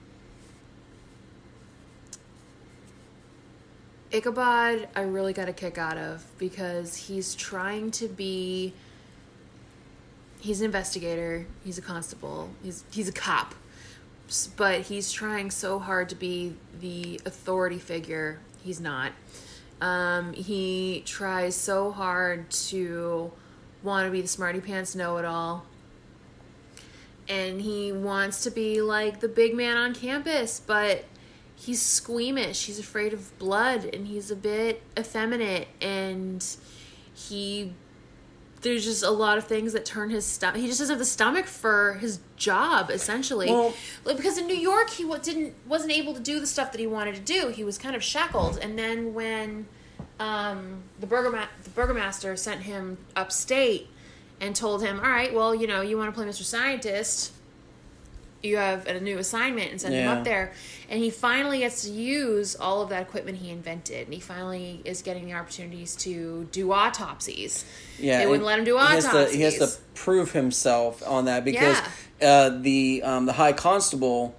Ichabod, I really got a kick out of because he's trying to be. He's an investigator. He's a constable. He's he's a cop, but he's trying so hard to be the authority figure. He's not. Um, he tries so hard to want to be the smarty pants know it all. And he wants to be like the big man on campus, but he's squeamish. He's afraid of blood and he's a bit effeminate and he there's just a lot of things that turn his stomach. He just doesn't have the stomach for his job, essentially. Well- like, because in New York, he didn't wasn't able to do the stuff that he wanted to do. He was kind of shackled. And then when um, the burgerma- the burgomaster sent him upstate and told him, "All right, well, you know, you want to play Mr. Scientist." You have a new assignment and send him up there, and he finally gets to use all of that equipment he invented, and he finally is getting the opportunities to do autopsies. yeah, they wouldn't let him do he has to- autopsies. He has to prove himself on that because uh, the um, the high constable.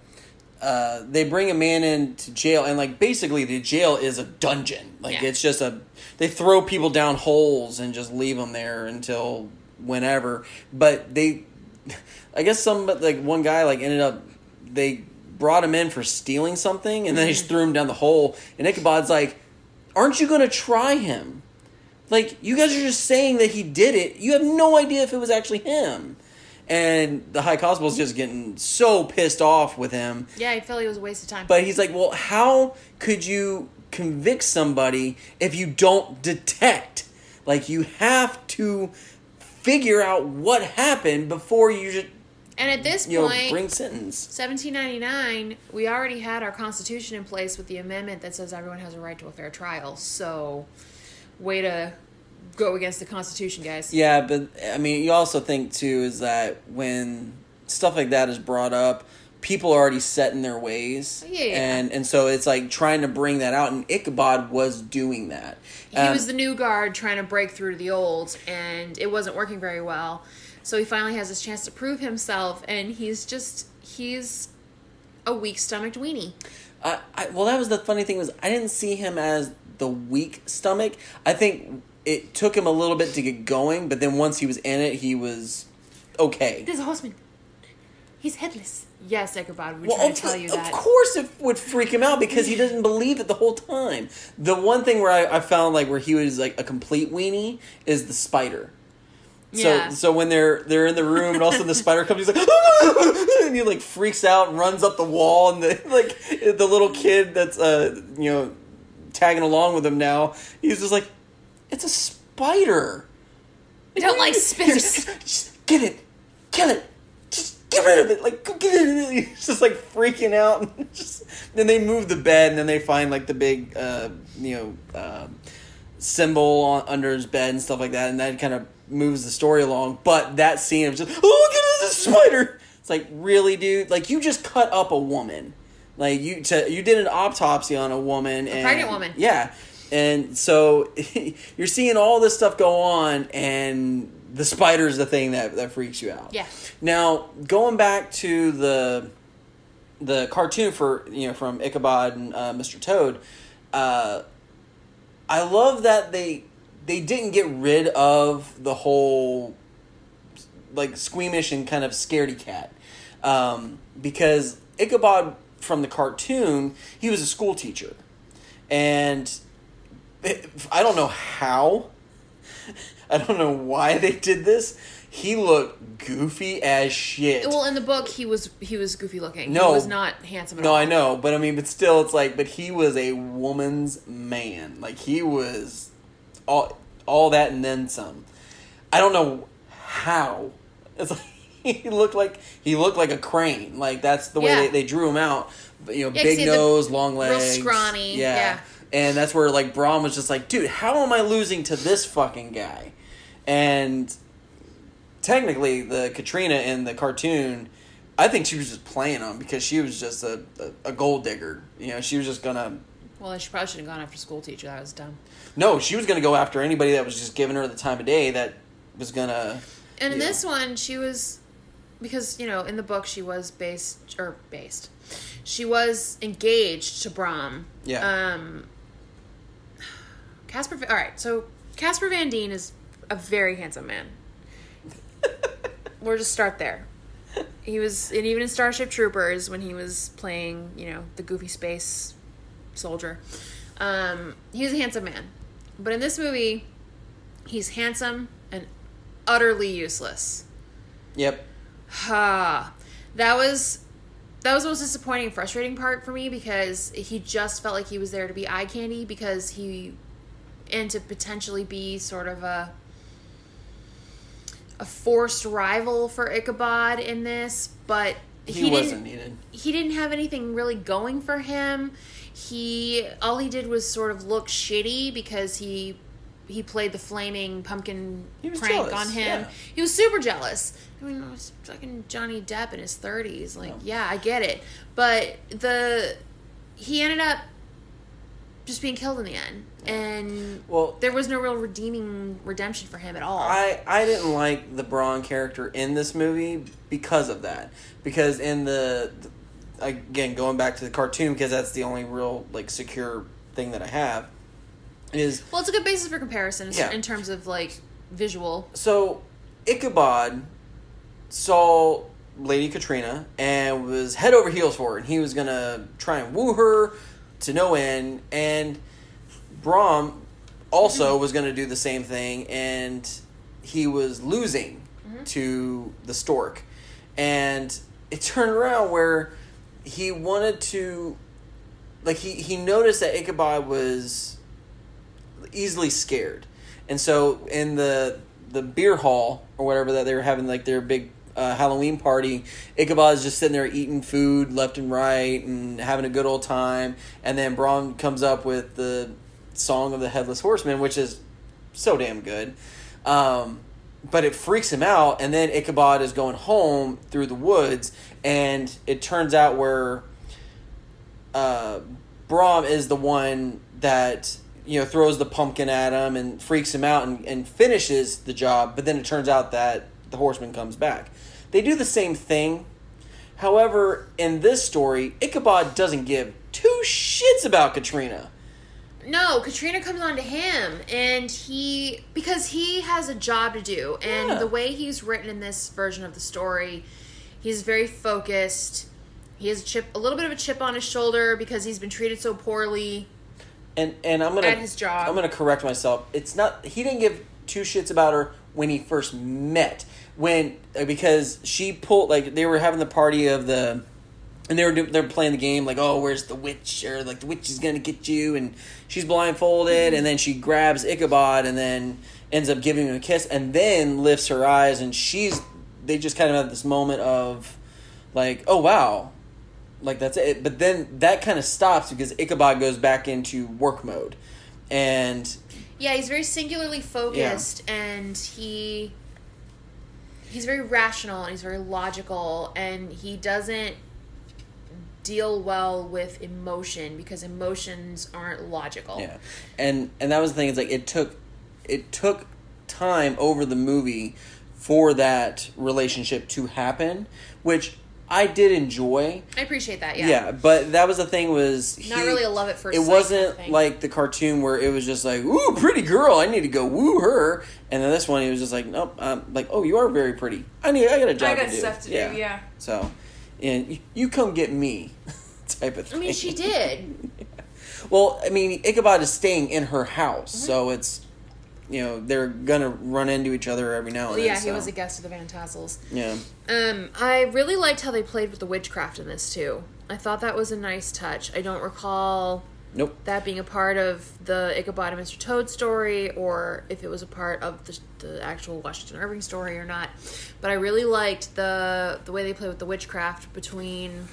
Uh, they bring a man into jail and like basically the jail is a dungeon like Yeah. it's just a they throw people down holes and just leave them there until whenever but they i guess some like one guy like ended up they brought him in for stealing something and then they just mm-hmm. threw him down the hole and ichabod's like aren't you gonna try him? Like you guys are just saying that he did it. You have no idea if it was actually him. And the high constable's just getting so pissed off with him. Yeah, I felt it was a waste of time. but he's like, well, how could you convict somebody if you don't detect? Like, you have to figure out what happened before you just, and at this you know, bring sentence. 1799, we already had our constitution in place with the amendment that says everyone has a right to a fair trial. So, way to go against the constitution, guys. Yeah, but I mean, you also think too is that when stuff like that is brought up, people are already set in their ways, Yeah, yeah. and and so it's like trying to bring that out, and Ichabod was doing that. He Um, was the new guard trying to break through to the old, and it wasn't working very well. So he finally has his chance to prove himself, and he's just he's a weak stomached weenie. I, I, well, that was the funny thing was I didn't see him as the weak stomach. I think it took him a little bit to get going, but then once he was in it, he was okay. There's a horseman. He's headless. Yes, Ichabod, we Well, try of, to tell you that. of course it would freak him out because he doesn't believe it the whole time. The one thing where I, I found like where he was like a complete weenie is the spider. So Yeah. so when they're they're in the room and all of a sudden the spider comes, he's like, and he like freaks out and runs up the wall, and the like the little kid that's uh you know tagging along with him now, he's just like, it's a spider. We don't like spiders. Just get it, kill it, just get rid of it. Like go get it. He's just like freaking out. And just then they move the bed, and then they find like the big uh you know. Uh, symbol on, under his bed and stuff like that, and that kind of moves the story along. But that scene of just, oh, look at this spider! It's like, really, dude? Like, you just cut up a woman. Like, you to, you did an autopsy on a woman. and, pregnant woman. Yeah. And so you're seeing all this stuff go on, and the spider is the thing that, that freaks you out. Yeah. Now, going back to the the cartoon for you know from Ichabod and uh, Mr. Toad, uh, I love that they they didn't get rid of the whole like squeamish and kind of scaredy cat um, because Ichabod from the cartoon he was a school teacher and it, I don't know how I don't know why they did this he looked goofy as shit. Well, in the book, he was he was goofy looking. No. he was not handsome at no, all. I know, but I mean, but still, it's like, but he was a woman's man. Like he was all all that and then some. I don't know how. It's like he looked like he looked like a crane. Like that's the way Yeah. they, they drew him out. You know, Yeah, big he had the nose, long real legs, scrawny, yeah. And that's where like Brom was just like, dude, how am I losing to this fucking guy? And technically, the Katrina in the cartoon, I think she was just playing him because she was just a, a, a gold digger. You know, she was just gonna. Well, she probably should have gone after school teacher. That was dumb. No, she was gonna go after anybody that was just giving her the time of day that was gonna. And in Yeah. this one, she was because you know in the book she was based or based, she was engaged to Brom. Yeah. Um. Casper. All right, so Casper Van Dien is a very handsome man. We'll just start there. He was, and even in Starship Troopers, when he was playing, you know, the goofy space soldier, um, he was a handsome man. But in this movie, he's handsome and utterly useless. Yep. Ha. That was that was the most disappointing and frustrating part for me because he just felt like he was there to be eye candy because he and to potentially be sort of a a forced rival for Ichabod in this, but He, he, wasn't needed. he didn't have anything really going for him. He all he did was sort of look shitty because he he played the flaming pumpkin prank jealous, on him. yeah. He was super jealous. I mean, it was fucking Johnny Depp in his thirties. Like, Oh. yeah, I get it, but the he ended up just being killed in the end, and Well, there was no real redeeming redemption for him at all. I I didn't like the Brom character in this movie because of that. Because in the again going back to the cartoon because that's the only real like secure thing that I have is well, it's a good basis for comparison Yeah. in terms of like visual. so Ichabod saw Lady Katrina and was head over heels for her, and he was gonna try and woo her to no end. And Brom also mm-hmm. was gonna do the same thing, and he was losing mm-hmm. to the stork. And it turned around where he wanted to, like he he noticed that Ichabod was easily scared. And so in the the beer hall or whatever that they were having like their big uh, Halloween party, Ichabod's just sitting there eating food left and right and having a good old time. And then Brom comes up with the song of the Headless Horseman, which is so damn good. Um, but it freaks him out, and then Ichabod is going home through the woods, and it turns out where uh, Brom is the one that you know throws the pumpkin at him and freaks him out and, and finishes the job. But then it turns out that the horseman comes back. They do the same thing. However, in this story, Ichabod doesn't give two shits about Katrina. No, Katrina comes on to him, and he because he has a job to do, and Yeah. the way he's written in this version of the story, he's very focused. He has a chip, a little bit of a chip on his shoulder because he's been treated so poorly. and and I'm gonna At his job. I'm gonna correct myself. It's not he didn't give two shits about her when he first met when uh, because she pulled like they were having the party of the and they were they're playing the game like oh where's the witch or like the witch is gonna get you and she's blindfolded and then she grabs Ichabod and then ends up giving him a kiss and then lifts her eyes and she's they just kind of have this moment of like oh wow. Like that's it. But then that kind of stops because ichabod goes back into work mode. And Yeah, he's very singularly focused, and he he's very rational and he's very logical, and he doesn't deal well with emotion because emotions aren't logical. yeah. And and that was the thing. Is like it took it took time over the movie for that relationship to happen which i did enjoy I appreciate that. yeah, Yeah. but that was the thing was Not really a love at first it wasn't thing. like the cartoon where it was just like ooh pretty girl i need to go woo her and then this one he was just like nope um, like oh you are very pretty i need i got a job I got to do stuff to do. Yeah. so and you come get me type of thing. I mean, she did. well i mean ichabod is staying in her house Mm-hmm. so it's you know they're gonna run into each other every now and then. yeah, he so, was a guest of the Van Tassels. yeah. Um, I really liked how they played with the witchcraft in this too. I thought that was a nice touch. I don't recall Nope. that being a part of the Ichabod and Mr. Toad story, or if it was a part of the, the actual Washington Irving story or not. But I really liked the the way they played with the witchcraft between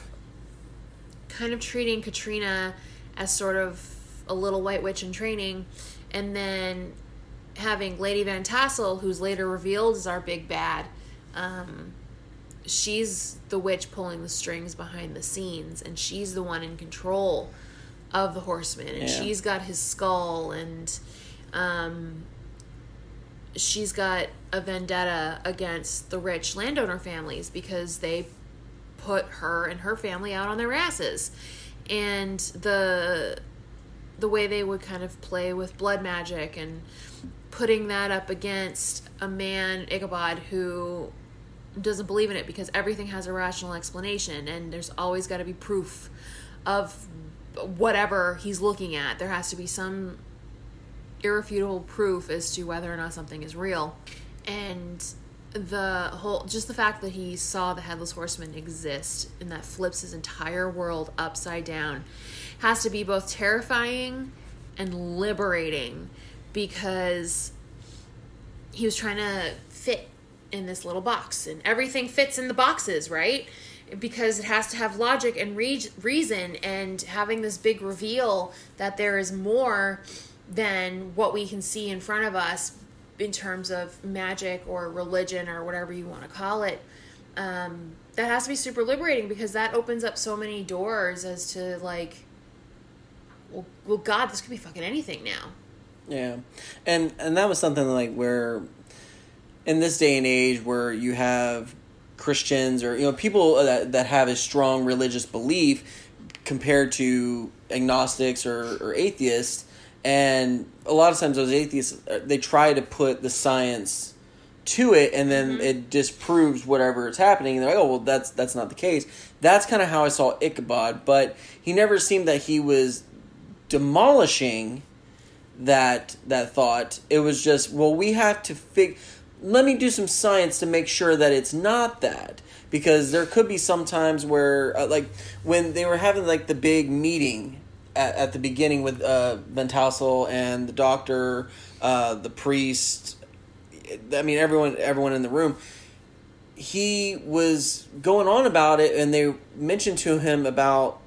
kind of treating Katrina as sort of a little white witch in training, and then having Lady Van Tassel, who's later revealed as our big bad. Um, she's the witch pulling the strings behind the scenes, and she's the one in control of the horseman, and Yeah. she's got his skull, and um, she's got a vendetta against the rich landowner families because they put her and her family out on their asses, and the the way they would kind of play with blood magic and putting that up against a man Ichabod who doesn't believe in it because everything has a rational explanation and there's always got to be proof of whatever he's looking at. There has to be some irrefutable proof as to whether or not something is real. And the whole just the fact that he saw the headless horseman exist and that flips his entire world upside down has to be both terrifying and liberating because he was trying to fit in this little box and everything fits in the boxes right? Because it has to have logic and re- reason and having this big reveal that there is more than what we can see in front of us in terms of magic or religion or whatever you want to call it um, that has to be super liberating because that opens up so many doors as to like well, well god this could be fucking anything now Yeah, and and that was something like where, in this day and age, where you have Christians or you know people that that have a strong religious belief compared to agnostics or, or atheists, and a lot of times those atheists uh, they try to put the science to it and then it disproves whatever is happening. And they're like oh well that's that's not the case. That's kind of how i saw ichabod but he never seemed that he was demolishing that that thought. It was just, well, we have to fig. Let me do some science to make sure that it's not that because there could be some times where, uh, like, when they were having like the big meeting at, at the beginning with uh, Van and the doctor, uh, the priest. I mean, everyone, everyone in the room. He was going on about it, and they mentioned to him about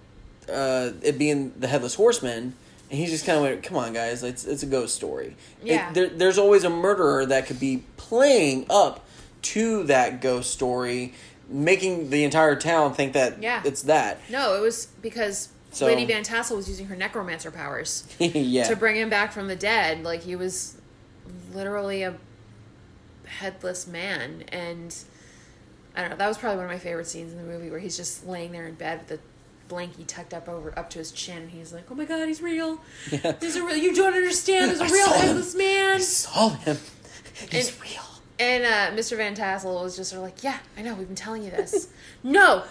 uh, it being the headless horseman, and he just kind of went, "Come on, guys, it's it's a ghost story. It- Yeah. there, there's always a murderer that could be playing up to that ghost story, making the entire town think that Yeah. it's that. No, it was because So- Lady Van Tassel was using her necromancer powers yeah, to bring him back from the dead. Like he was literally a headless man, and I don't know. That was probably one of my favorite scenes in the movie where he's just laying there in bed with the blankie tucked up over up to his chin, and he's like, "Oh my god, he's real! Yeah. There's a real. You don't understand. There's a I real saw him. headless man." I saw him. He's And- real. And uh, Mr. Van Tassel was just sort of like, "Yeah, I know. We've been telling you this. no,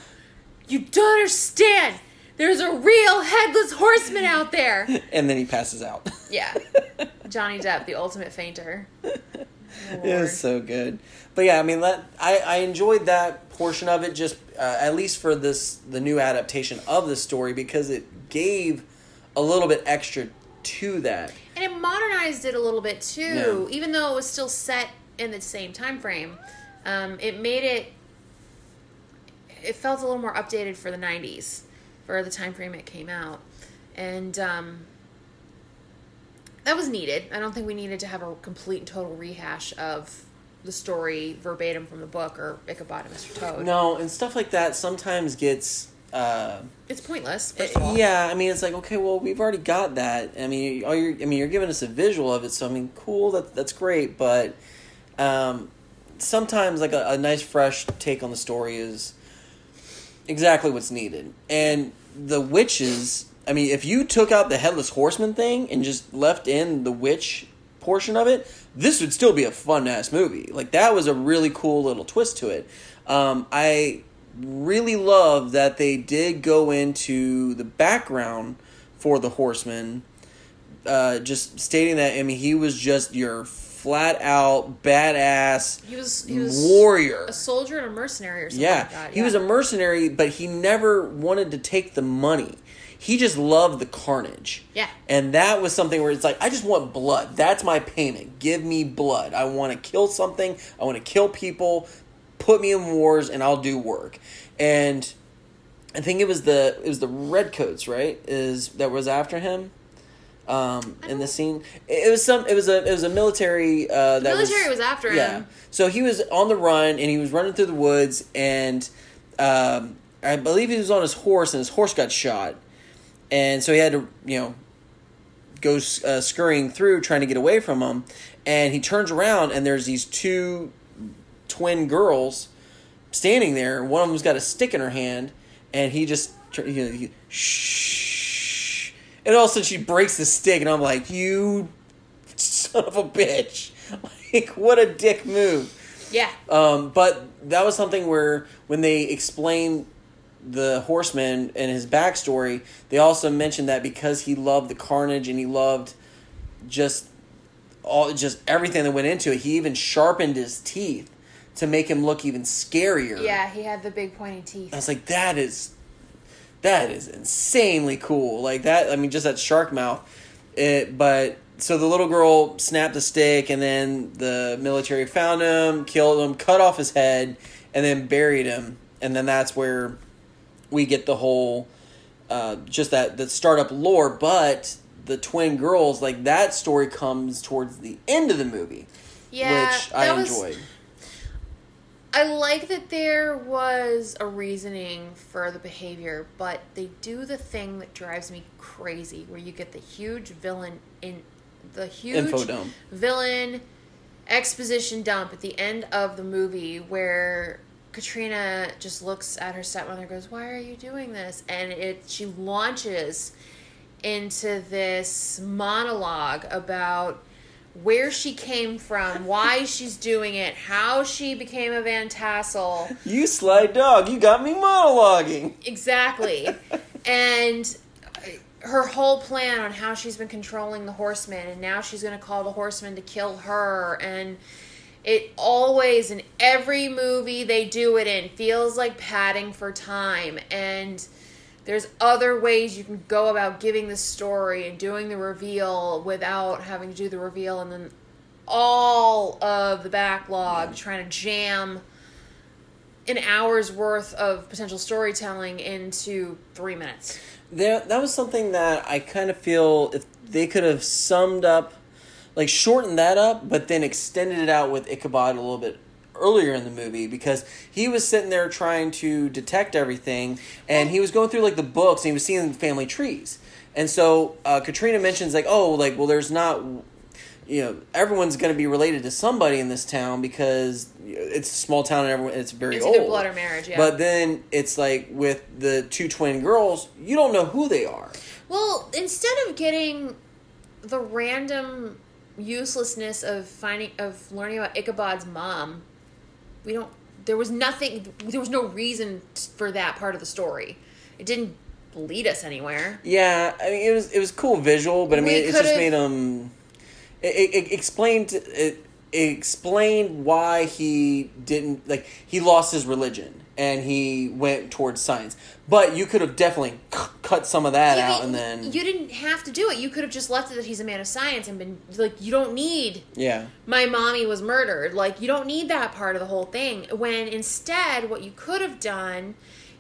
you don't understand. There's a real headless horseman out there." And then he passes out. Yeah, Johnny Depp, the ultimate fainter. It was so good. But yeah, I mean, that I, I enjoyed that portion of it, just uh, at least for this the new adaptation of the story because it gave a little bit extra to that. And it modernized it a little bit too, Yeah. even though it was still set in the same time frame. Um, it made it. It felt a little more updated for the '90s, for the time frame it came out, and um, that was needed. I don't think we needed to have a complete and total rehash of the story verbatim from the book or Ichabod and Mr. Toad. No, and stuff like that sometimes gets. Uh, It's pointless. All. yeah, I mean, it's like okay, well, we've already got that. I mean, all you're, I mean, you're giving us a visual of it, so I mean, cool, that that's great, but um, sometimes like a, a nice fresh take on the story is exactly what's needed. And the witches, I mean, if you took out the headless horseman thing and just left in the witch portion of it, this would still be a fun ass movie. Like that was a really cool little twist to it. Um, I really love that they did go into the background for the horseman uh, just stating that I mean he was just your flat out badass He was he was warrior. a soldier and a mercenary or something Yeah, like that. he was a mercenary, but he never wanted to take the money. He just loved the carnage. Yeah. And that was something where it's like, I just want blood. That's my payment. Give me blood. I want to kill something. I want to kill people. Put me in wars, and I'll do work. And I think it was the it was the redcoats, right? Is that was after him. Um, in the scene, it was some. It was a. It was a military. Uh, that military was after him. Yeah. So he was on the run, and he was running through the woods, and um, I believe he was on his horse, and his horse got shot, and so he had to, you know, go uh, scurrying through trying to get away from him, and he turns around, and there's these two twin girls standing there. One of them's got a stick in her hand, and he just know, he, shh, and all of a sudden she breaks the stick, and I'm like, you son of a bitch, like what a dick move. Yeah. Um, but that was something where when they explained the horseman and his backstory, they also mentioned that because he loved the carnage and he loved just all just everything that went into it, he even sharpened his teeth to make him look even scarier. Yeah, he had the big pointy teeth. I was like, that is that is insanely cool. Like that I mean just that shark mouth. It but so the little girl snapped the stick and then the military found him, killed him, cut off his head, and then buried him. And then that's where we get the whole uh, just that the startup lore, but the twin girls, like that story comes towards the end of the movie. Yeah, which I that was- enjoyed. I like that there was a reasoning for the behavior, but they do the thing that drives me crazy, where you get the huge villain in the huge info dump. villain exposition dump at the end of the movie, where Katrina just looks at her stepmother, and goes, "Why are you doing this?" And it she launches into this monologue about where she came from, why she's doing it, how she became a Van Tassel. You sly dog, you got me monologuing. Exactly. and uh, her whole plan on how she's been controlling the horsemen and now she's going to call the horsemen to kill her and it always in every movie they do it in feels like padding for time and there's other ways you can go about giving the story and doing the reveal without having to do the reveal and then all of the backlog trying to jam an hour's worth of potential storytelling into three minutes. There, that was something that I kind of feel if they could have summed up, like shortened that up, but then extended it out with Ichabod a little bit earlier in the movie because he was sitting there trying to detect everything and he was going through like the books and he was seeing family trees. And so uh, Katrina mentions like, oh, like well, there's not, you know, everyone's going to be related to somebody in this town because it's a small town and everyone it's very It's old. blood or marriage, yeah. But then it's like with the two twin girls, you don't know who they are. Well, instead of getting the random uselessness of finding of learning about Ichabod's mom, we don't. There was nothing. There was no reason for that part of the story. It didn't lead us anywhere. Yeah, I mean it was it was cool visual, but I mean We it, just made him. It, it, it explained it explained why he didn't like he lost his religion and he went towards science. But you could have definitely c- cut some of that Yeah, out and then you didn't have to do it. You could have just left it that he's a man of science and been like, you don't need yeah my mommy was murdered. Like, you don't need that part of the whole thing. When instead, what you could have done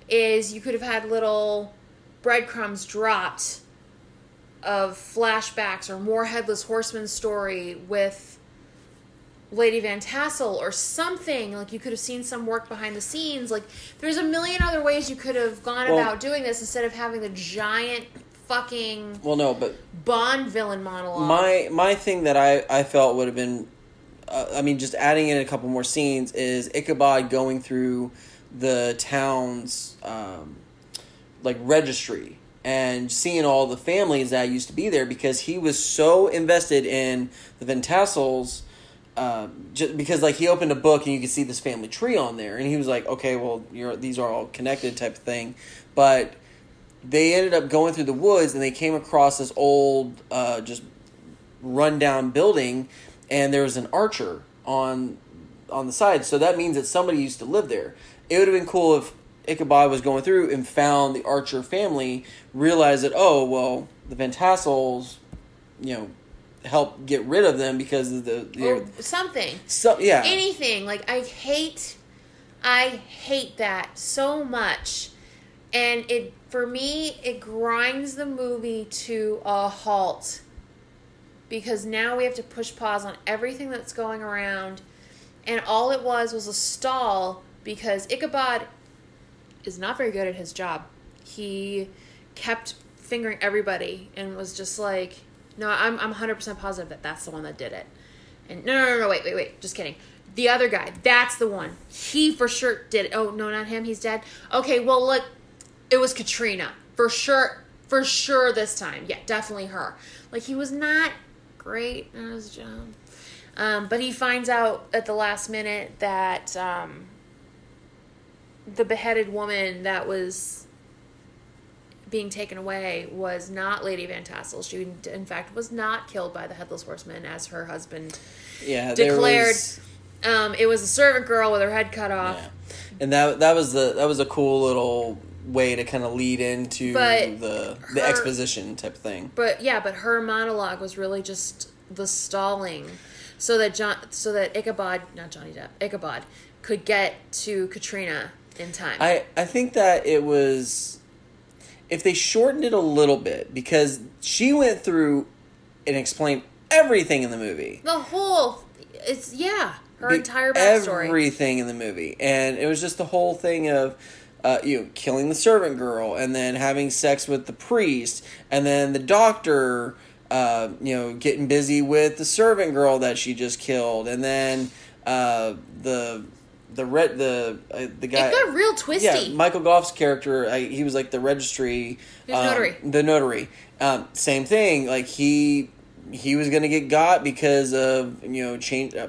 is you could have had little breadcrumbs dropped of flashbacks or more Headless Horseman story with Lady Van Tassel or something. Like, you could have seen some work behind the scenes. Like, there's a million other ways you could have gone Well- about doing this instead of having the giant fucking well no but Bond villain monologue. my my thing that I I felt would have been, uh, I mean, just adding in a couple more scenes is Ichabod going through the town's um, like registry and seeing all the families that used to be there because he was so invested in the Van Tassels. Um, just because like he opened a book and you could see this family tree on there. And he was like okay well you're these are all connected type of thing. But they ended up going through the woods and they came across this old uh, just rundown building. And there was an archer on on the side, so that means that somebody used to live there. It would have been cool if Ichabod was going through and found the Archer family, realized that oh well, the Van Tassels, you know, help get rid of them because of the, the or something. so yeah. Anything. Like i hate i hate that so much. And it for me it grinds the movie to a halt because now we have to push pause on everything that's going around. And all it was was a stall because ichabod is not very good at his job. He kept fingering everybody and was just like no i'm, I'm 100% positive that that's the one that did it and no, no, no, no, wait, wait, wait. Just kidding. The other guy, that's the one. He for sure did it. Oh, no, not him. He's dead. Okay, well, look, it was Katrina. For sure, for sure this time. Yeah, definitely her. Like, he was not great at his job. Um, but he finds out at the last minute that um, the beheaded woman that was being taken away was not Lady Van Tassel. She, in fact, was not killed by the Headless Horseman as her husband yeah declared. was- Um, it was a servant girl with her head cut off. Yeah. And that that was the that was a cool little way to kind of lead into But the the exposition type thing. But yeah, but her monologue was really just the stalling, so that John, so that Ichabod, not Johnny Depp, Ichabod, could get to Katrina in time. I I think that it was if they shortened it a little bit because she went through and explained everything in the movie. the whole, it's yeah, her entire backstory. Everything in the movie. And it was just the whole thing of uh, you know, killing the servant girl and then having sex with the priest and then the doctor uh, you know, getting busy with the servant girl that she just killed and then uh, the the red the uh, the guy it got real twisty. yeah, Michael Gough's character, I, he was like the registry, um, notary. the notary. Um, same thing. Like he he was gonna get got because of you know change. Uh,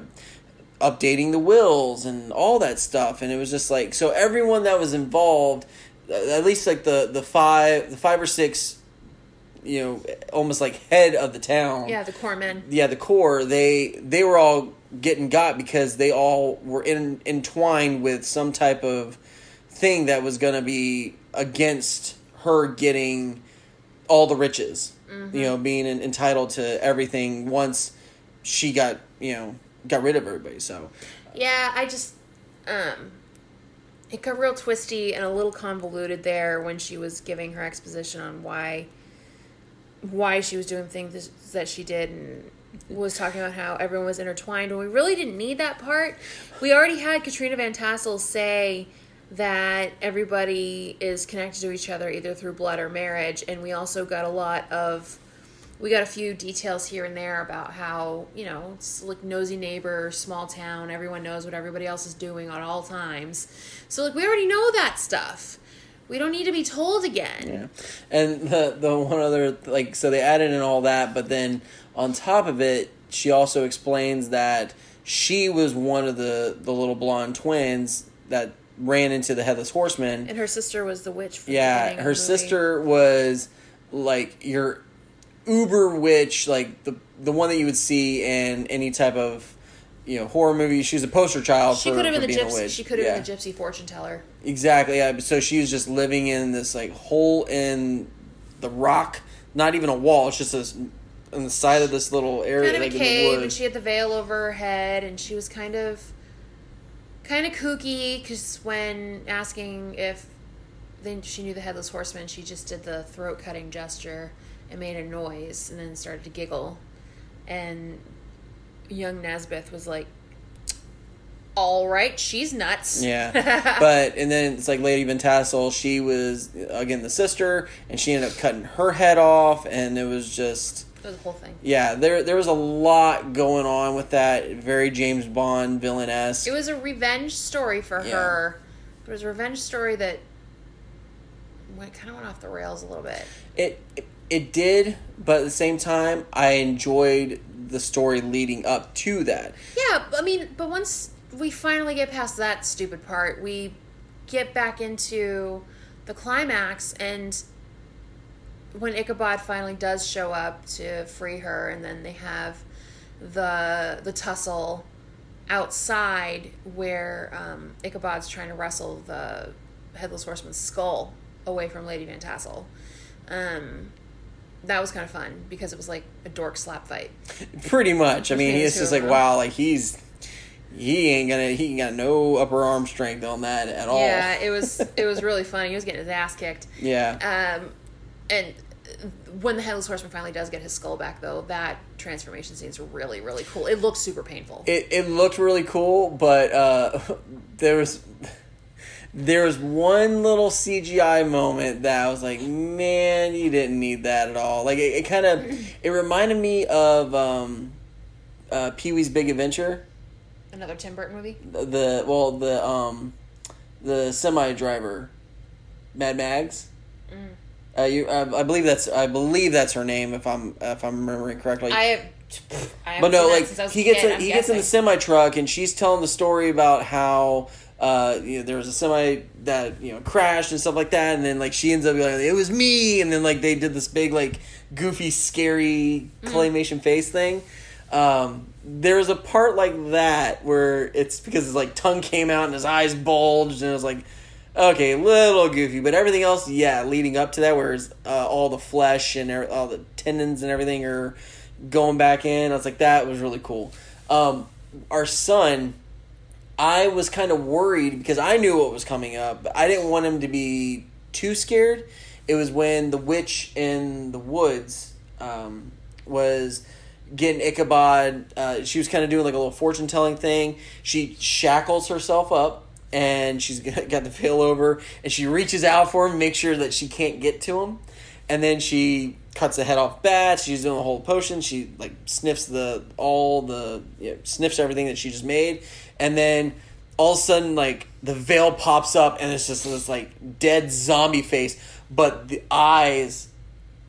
updating the wills and all that stuff and it was just like so everyone that was involved uh, at least like the the five the five or six you know almost like head of the town yeah, the core men. yeah the core they they were all getting got because they all were in, entwined with some type of thing that was going to be against her getting all the riches you know being en- entitled to everything once she got you know got rid of everybody so. Yeah, I just um it got real twisty and a little convoluted there when she was giving her exposition on why why she was doing things that she did and was talking about how everyone was intertwined and we really didn't need that part. We already had Katrina Van Tassel say that everybody is connected to each other either through blood or marriage and we also got a lot of we got a few details here and there about how you know it's like nosy neighbor small town everyone knows what everybody else is doing at all times. So like we already know that stuff. We don't need to be told again. Yeah, and the the one other like so they added in all that, but then on top of it, she also explains that she was one of the the little blonde twins that ran into the headless horseman. and her sister was the witch from the Yeah, beginning her sister was like your uber witch, like the the one that you would see in any type of you know horror movie. She was a poster child. she could have been the gypsy she could have Yeah. been the gypsy fortune teller Exactly. Yeah. So she was just living in this like hole in the rock, not even a wall. It's just this on the side of this little area, kind of like a in the cave and she had the veil over her head and she was kind of kind of kooky because when asking if then she knew the headless horseman she just did the throat cutting gesture and made a noise and then started to giggle. And young Nesbeth was like all right she's nuts. Yeah, but and then it's like Lady Van Tassel. She was again the sister, and she ended up cutting her head off, and it was just it was a whole thing yeah. There there was a lot going on with that. Very James Bond villain esque. it was a revenge story for Yeah. her it was a revenge story that went kind of went off the rails a little bit It, it it did, but at the same time, I enjoyed the story leading up to that. Yeah, I mean, but once we finally get past that stupid part, we get back into the climax, and when Ichabod finally does show up to free her, and then they have the the tussle outside where um, Ichabod's trying to wrestle the headless horseman's skull away from Lady Van Tassel. Um, that was kind of fun because it was like a dork slap fight. Pretty much. I mean, it's just like them. wow, like he's he ain't gonna he ain't got no upper arm strength on that at all. Yeah, it was it was really funny. He was getting his ass kicked. yeah. Um, and when the headless horseman finally does get his skull back, though, that transformation scene is really really cool. It looks super painful. It it looked really cool, but uh, there was there was one little CGI moment that I was like, man, you didn't need that at all. Like it, it kind of it reminded me of um, uh, Pee Wee's Big Adventure. Another Tim Burton movie. The well the um the semi driver, Mad Mags. Uh, you, I, I believe that's I believe that's her name if I'm if I'm remembering correctly. I. I But no, like was he gets kid, I'm he gets in the semi truck and she's telling the story about how uh, you know, there was a semi that you know crashed and stuff like that, and then like she ends up being like it was me, and then like they did this big like goofy scary Mm-hmm. claymation face thing. Um, there's a part like that where it's because his like tongue came out and his eyes bulged, and it was like. Okay, little goofy, but everything else, yeah, leading up to that, whereas uh, all the flesh and er- all the tendons and everything are going back in. I was like, that was really cool. Um, our son, I was kind of worried because I knew what was coming up, but I didn't want him to be too scared. It was when the witch in the woods um, was getting Ichabod. Uh, she was kind of doing like a little fortune telling thing. She shackles herself up and she's got the veil over and she reaches out for him, make sure that she can't get to him, and then she cuts the head off bat. She's doing the whole potion. She like sniffs the all the you know, sniffs everything that she just made, and then all of a sudden like the veil pops up and it's just this like dead zombie face, but the eyes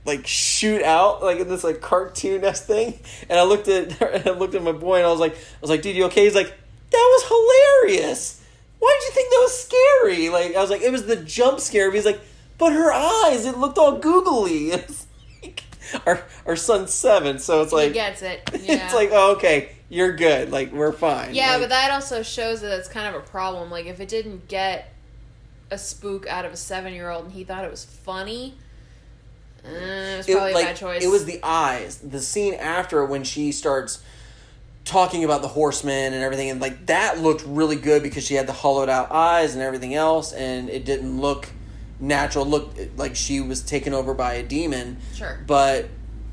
like shoot out like in this like cartoon esque thing. And I looked at I looked at my boy and I was like I was like, dude, you okay? He's like, that was hilarious. Why did you think that was scary? Like I was like, it was the jump scare. He's like, but her eyes, it looked all googly. It's like, our our son's seven, so it's like. he gets it. Yeah. it's like, oh, okay, you're good. Like we're fine. Yeah, Like, but that also shows that it's kind of a problem. Like if it didn't get a spook out of a seven year old and he thought it was funny, uh, it was it, probably like, a bad choice. It was the eyes. The scene after when she starts talking about the horsemen and everything, and like that looked really good because she had the hollowed out eyes and everything else, and it didn't look natural. It looked like she was taken over by a demon. Sure. But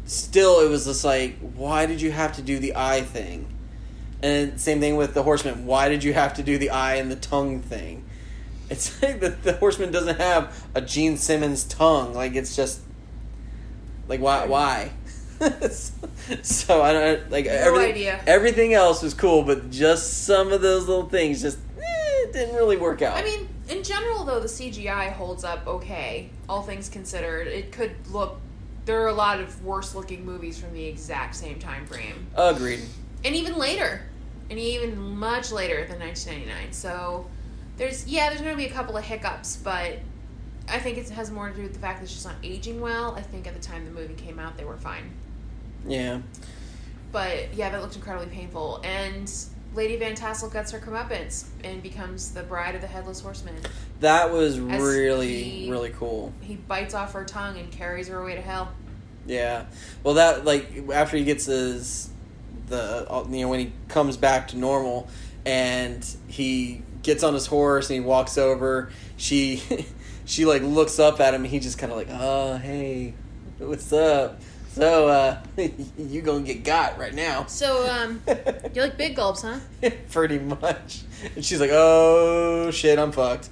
still, it was just like, why did you have to do the eye thing? And same thing with the horseman. Why did you have to do the eye and the tongue thing? It's like the, the horseman doesn't have a Gene Simmons tongue. Like it's just like why why? so I don't like everything, idea. everything else was cool, but just some of those little things just eh, didn't really work out. I mean, in general, though, the CGI holds up okay. All things considered, it could look. There are a lot of worse looking movies from the exact same time frame, agreed. and even later, and even much later than 1999. So there's yeah, there's going to be a couple of hiccups, but I think it has more to do with the fact that she's not aging well. I think at the time the movie came out, they were fine. Yeah, But yeah, that looked incredibly painful. And Lady Van Tassel gets her comeuppance and becomes the bride of the Headless Horseman. that was As really he- really cool. He bites off her tongue and carries her away to hell. Yeah. Well, that like after he gets his the you know when he comes back to normal and he gets on his horse and he walks over, she she like looks up at him and he just kind of like, "Oh, hey. What's up?" So, uh you going to get got right now. So, um, you like big gulps, huh? Pretty much. And she's like, "Oh, shit, I'm fucked."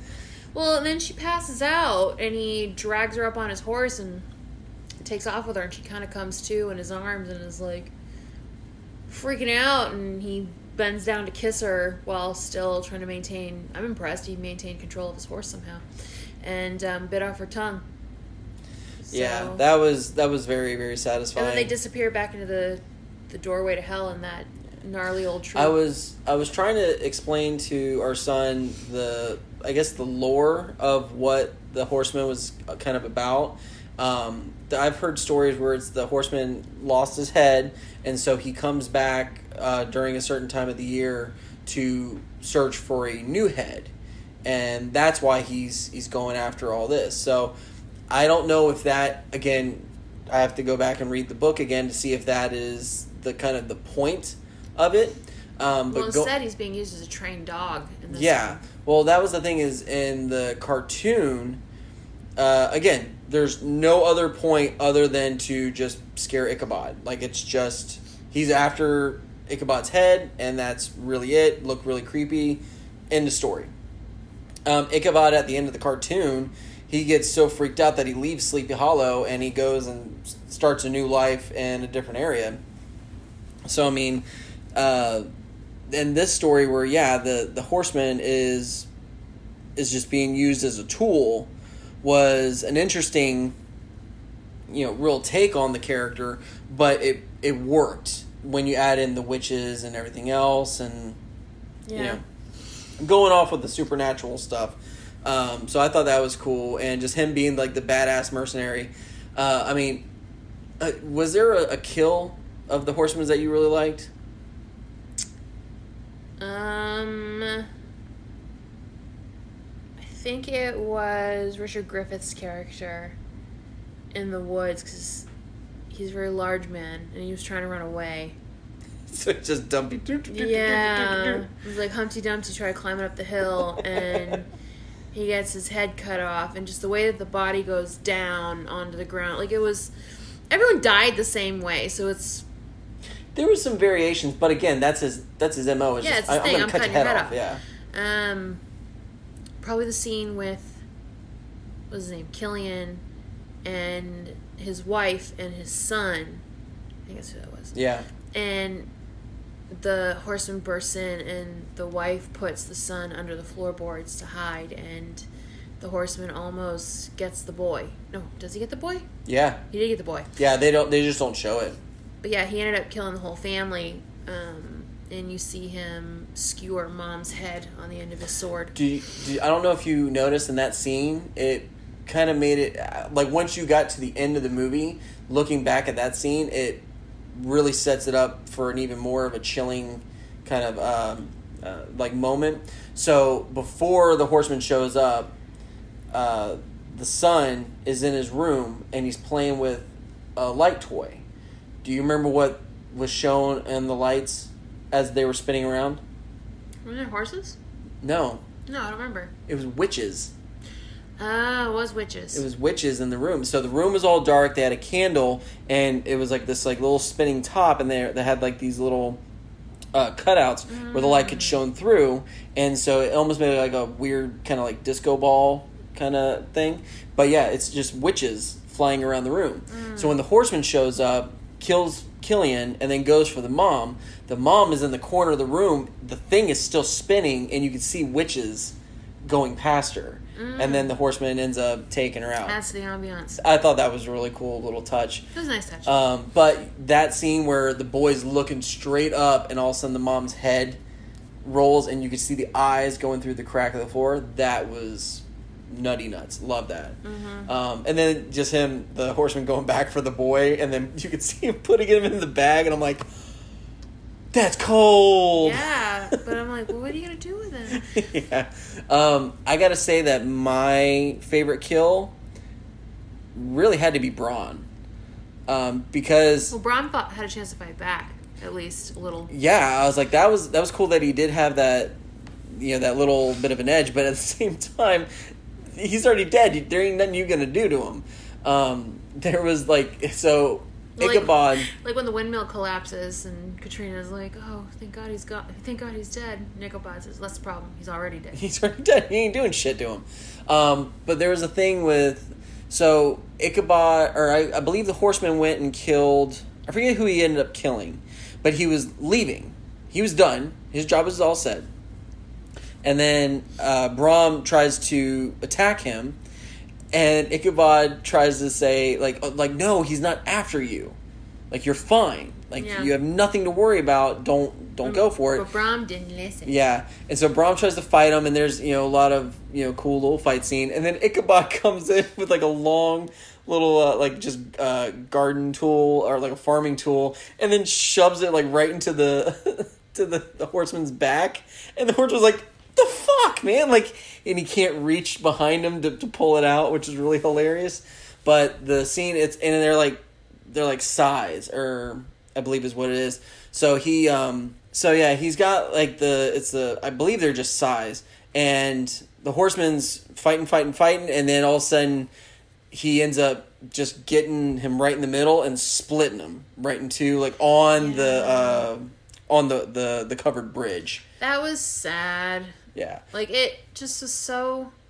Well, and then she passes out, and he drags her up on his horse and takes off with her, and she kind of comes to in his arms and is like freaking out, and he bends down to kiss her while still trying to maintain. I'm impressed he maintained control of his horse somehow, and um, bit off her tongue. Yeah, that was that was very very satisfying. and then they disappear back into the the doorway to hell in that gnarly old tree. I was I was trying to explain to our son the I guess the lore of what the Horseman was kind of about. Um, I've heard stories where it's the horseman lost his head, and so he comes back uh, during a certain time of the year to search for a new head, and that's why he's he's going after all this. So I don't know if that again. I have to go back and read the book again to see if that is the kind of the point of it. Um, but Well, go- instead, he's being used as a trained dog. Yeah. one. Well, that was the thing is in the cartoon. Uh, again, there's no other point other than to just scare Ichabod. Like it's just he's after Ichabod's head, and that's really it. Look really creepy. End of story. Um, Ichabod at the end of the cartoon, he gets so freaked out that he leaves Sleepy Hollow and he goes and starts a new life in a different area. So I mean, uh, in this story where yeah, the the horseman is is just being used as a tool was an interesting you know real take on the character, but it it worked when you add in the witches and everything else and Yeah. you know going off with the supernatural stuff. Um, so I thought that was cool, and just him being like the badass mercenary. Uh, I mean, uh, was there a, a kill of the horsemen that you really liked? Um, I think it was Richard Griffiths' character in the woods because he's a very large man and he was trying to run away. So it's just dumpy. Yeah, it was like Humpty Dumpty tried climbing up the hill and he gets his head cut off, and just the way that the body goes down onto the ground, like it was. Everyone died the same way, so it's There was some variations, but again, that's his that's his mo. Is Yeah, just, it's I, thing, I'm gonna I'm cut cutting your head head off. off. Yeah, Um, probably the scene with what's his name, Killian, and his wife and his son. I think that's who that was. yeah, And the horseman bursts in, and the wife puts the son under the floorboards to hide, and the horseman almost gets the boy. No, does he get the boy? yeah, He did get the boy. yeah. They don't. They just don't show it. But yeah, he ended up killing the whole family. Um, and you see him skewer mom's head on the end of his sword. Do, you, do I don't know if you noticed in that scene, it kind of made it like once you got to the end of the movie, looking back at that scene, it really sets it up for an even more of a chilling kind of um, uh, like moment. So before the horseman shows up, uh, the son is in his room and he's playing with a light toy. Do you remember what was shown in the lights as they were spinning around? Were there horses? No, No, I don't remember. it was witches. Ah, it was witches. It was witches in the room. So the room was all dark. They had a candle, and it was like this like little spinning top, and they they had like these little uh, cutouts where the light could shone through, and so it almost made it like a weird kind of like disco ball kind of thing. But yeah, it's just witches flying around the room. So when the horseman shows up, kills Killian, and then goes for the mom, the mom is in the corner of the room. The thing is still spinning, and you can see witches going past her. And then the horseman ends up taking her out. That's the ambiance. I thought that was a really cool little touch. It was a nice touch. Um, but that scene where the boy's looking straight up and all of a sudden the mom's head rolls and you can see the eyes going through the crack of the floor, that was nutty nuts. Love that. Um, and then just him, the horseman going back for the boy, and then you could see him putting him in the bag, and I'm like, that's cold. yeah, but I'm like, well, what are you gonna do with it? yeah. Um, I gotta say that my favorite kill really had to be Brom. Um, because Well, Brom thought, had a chance to fight back, at least a little. yeah, I was like that was that was cool that he did have that you know that little bit of an edge, but at the same time, he's already dead. There ain't nothing you gonna do to him. Um, there was like so Ichabod. Like when the windmill collapses and Katrina's like, "Oh, thank God he's got, thank God he's dead." Nickelbot says, "That's the problem. He's already dead." He's already dead. He ain't doing shit to him. Um, but there was a thing with so Ichabod, or I, I believe the horseman went and killed. I forget who he ended up killing, but he was leaving. He was done. His job was all set. And then uh, Brom tries to attack him, and Ichabod tries to say like uh, like no, he's not after you. Like you're fine. Like Yeah. you have nothing to worry about. Don't don't go for it. But Brom didn't listen. Yeah, and so Brom tries to fight him, and there's you know a lot of you know cool little fight scene, and then Ichabod comes in with like a long little uh, like just uh, garden tool or like a farming tool, and then shoves it like right into the to the, the horseman's back, and the horseman's like, "The fuck, man!" Like, and he can't reach behind him to, to pull it out, which is really hilarious. But the scene, it's and they're like they're like scythes or I believe is what it is. So he um so yeah, he's got like the it's the I believe they're just scythes and the horseman's fighting fighting fighting and then all of a sudden he ends up just getting him right in the middle and splitting him right in two like on the uh on the the the covered bridge. That was sad. Yeah. Like it just was so.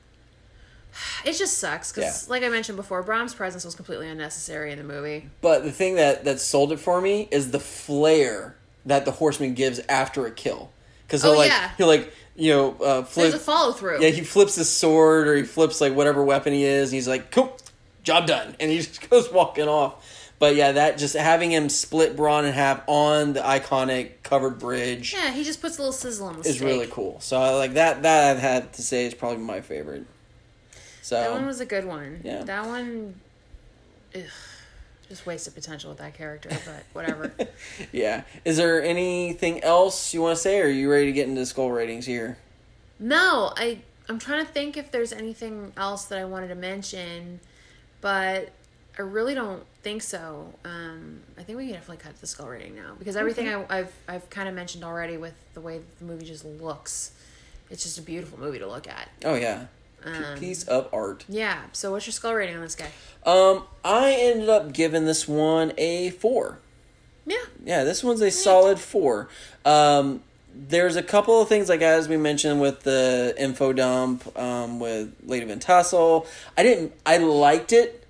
It just sucks because, Yeah. like I mentioned before, Brom's presence was completely unnecessary in the movie. But the thing that that sold it for me is the flair that the horseman gives after a kill. Because he'll Oh, like yeah. he'll like you know uh, flip. There's a follow through. yeah, he flips his sword or he flips like whatever weapon he is. And he's like, "Cool, job done," and he just goes walking off. But yeah, that just having him split Brom in half on the iconic covered bridge Yeah, he just puts a little sizzle on the is steak. really cool. So I like that. That I've had to say is probably my favorite. So That one was a good one. Yeah. That one, ugh, just wasted potential with that character, but whatever. yeah. Is there anything else you want to say, or are you ready to get into skull ratings here? no, I I'm trying to think if there's anything else that I wanted to mention, but I really don't think so. Um, I think we can definitely cut the skull rating now because everything I, I've I've kind of mentioned already with the way the movie just looks. It's just a beautiful movie to look at. Oh yeah, Um, piece of art. Yeah. So what's your skull rating on this guy? Um, I ended up giving this one a four. Yeah. Yeah, this one's a solid four. Um, there's a couple of things like as we mentioned with the info dump um, with Lady Van Tassel. I didn't. I liked it,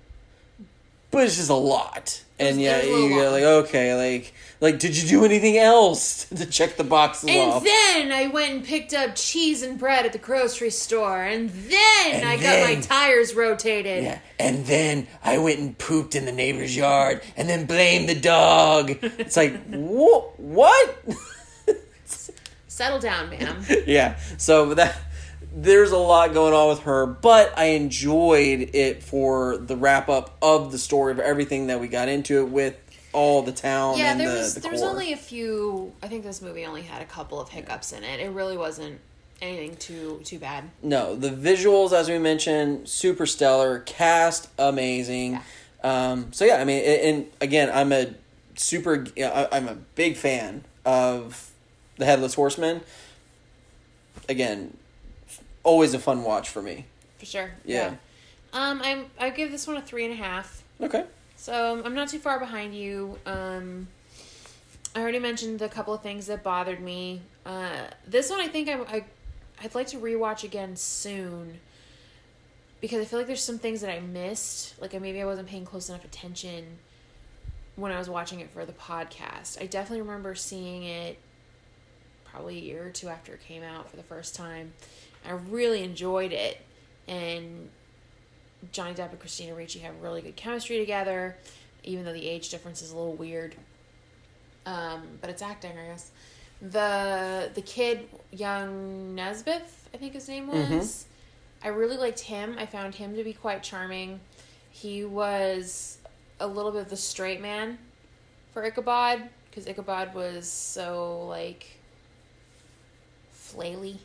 but it's just a lot. And yeah, it was a little you're like okay, like like did you do anything else to check the boxes And off? then I went and picked up cheese and bread at the grocery store, and then And I got my tires rotated. Yeah, and then I went and pooped in the neighbor's yard, and then blamed the dog. It's like what? What? Settle down, ma'am. yeah. So that there's a lot going on with her, but I enjoyed it for the wrap up of the story of everything that we got into it with all the town yeah, and there the, was the there was only a few. I think this movie only had a couple of hiccups in it. It really wasn't anything too too bad. No, the visuals, as we mentioned, super stellar. Cast amazing. Um, so yeah, I mean, and again, I'm a super. I'm a big fan of the Headless Horseman. Again, always a fun watch for me. For sure. Yeah. Um, I'm I give this one a three and a half. Okay. So um, I'm not too far behind you. Um, I already mentioned a couple of things that bothered me. Uh, this one I think I, I I'd like to rewatch again soon because I feel like there's some things that I missed. Like maybe I wasn't paying close enough attention when I was watching it for the podcast. I definitely remember seeing it probably a year or two after it came out for the first time. I really enjoyed it, and Johnny Depp and Christina Ricci have really good chemistry together, even though the age difference is a little weird. Um, but it's acting, I guess. The the kid, young Nesbitt, I think his name was. I really liked him. I found him to be quite charming. He was a little bit of the straight man for Ichabod because Ichabod was so like flaily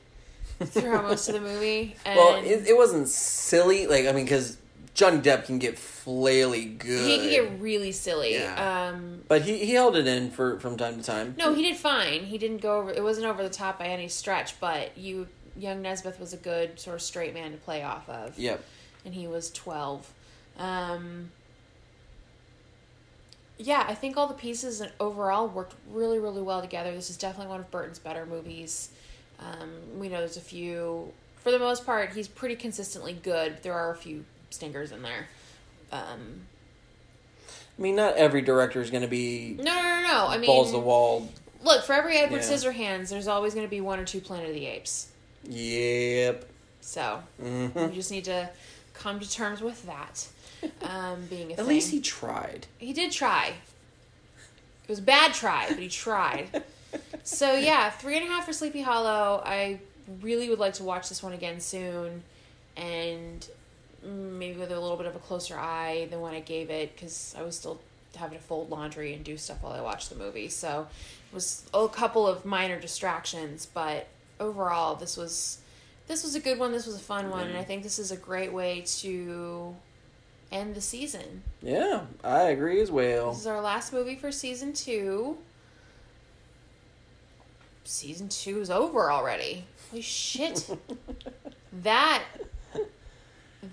throughout most of the movie. And Well, it, it wasn't silly. Like I mean, because Johnny Depp can get flaily good. he can get really silly. Yeah. Um, but he, he held it in for from time to time. no, he did fine. He didn't go over. It wasn't over the top by any stretch. But you, young Nesbeth was a good sort of straight man to play off of. Yep. and he was 12. Um, yeah, I think all the pieces and overall worked really, really well together. This is definitely one of Burton's better movies. Um, we know there's a few, for the most part, he's pretty consistently good. But there are a few stinkers in there. Um, I mean, not every director is going to be no, no, no, no. I mean, balls the wall. look for every Edward Yeah. Scissorhands. There's always going to be one or two Planet of the Apes. Yep. So hmm we just need to come to terms with that. Um, being a At thing. least he tried. he did try. It was a bad try, but he tried. so yeah, three and a half for Sleepy Hollow. I really would like to watch this one again soon, and maybe with a little bit of a closer eye than when I gave it because I was still having to fold laundry and do stuff while I watched the movie. So it was a couple of minor distractions, but overall, this was this was a good one. This was a fun one, and I think this is a great way to end the season. Yeah, I agree as well. This is our last movie for season two. Season two is over already. Holy shit. that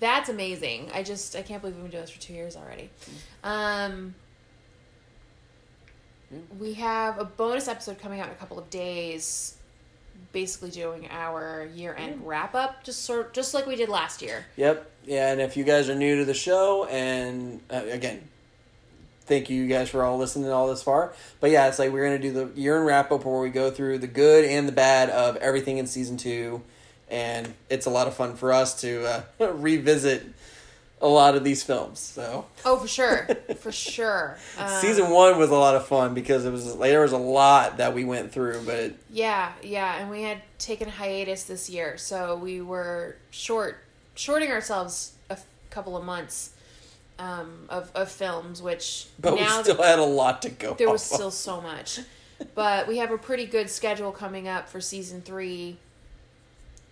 that's amazing. I just I can't believe we've been doing this for two years already. Um we have a bonus episode coming out in a couple of days basically doing our year end wrap up just sort just like we did last year. Yep. Yeah, and if you guys are new to the show, and uh, again, thank you guys for all listening all this far. But yeah, it's like we're gonna do the year in wrap up where we go through the good and the bad of everything in season two, and it's a lot of fun for us to uh, revisit a lot of these films. So Oh, for sure. for sure. Um, season one was a lot of fun because it was like, there was a lot that we went through, but Yeah, yeah, and we had taken hiatus this year, so we were short, shorting ourselves a f- couple of months um, of of films, which but now we still had a lot to go. there was of. still so much, but we have a pretty good schedule coming up for season three.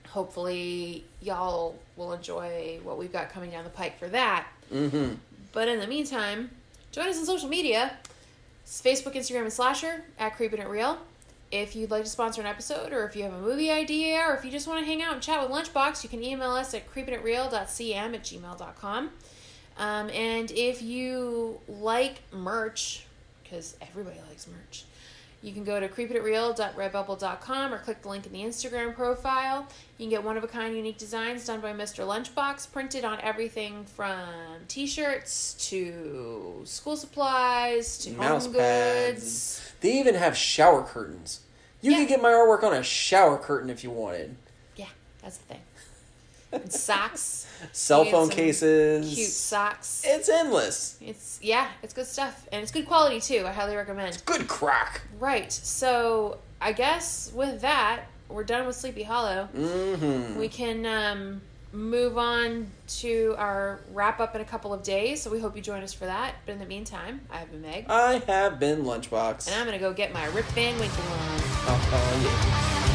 Hopefully, y'all will enjoy what we've got coming down the pike for that. Mhm. But in the meantime, join us on social media. It's Facebook, Instagram, and Slasher at Creeping It Real. If you'd like to sponsor an episode, or if you have a movie idea, or if you just want to hang out and chat with Lunchbox, you can email us at creepingitreal.cm at gmail.com. Um, and if you like merch, because everybody likes merch, you can go to creepingitreal.redbubble.com or click the link in the Instagram profile. You can get one of a kind unique designs done by Mr. Lunchbox, printed on everything from t shirts to school supplies to Mouse home pads. goods. They even have shower curtains. You Yeah. could get my artwork on a shower curtain if you wanted. Yeah, that's the thing. And socks. Cell phone cases. Cute socks. It's endless. It's yeah, it's good stuff. And it's good quality too. I highly recommend. Good crack. Right. So I guess with that, we're done with Sleepy Hollow. Mm-hmm. We can um, move on to our wrap up in a couple of days. So we hope you join us for that. But in the meantime, I've been Meg. I have been Lunchbox. And I'm going to go get my Rip Van Winkle on. Oh, yeah.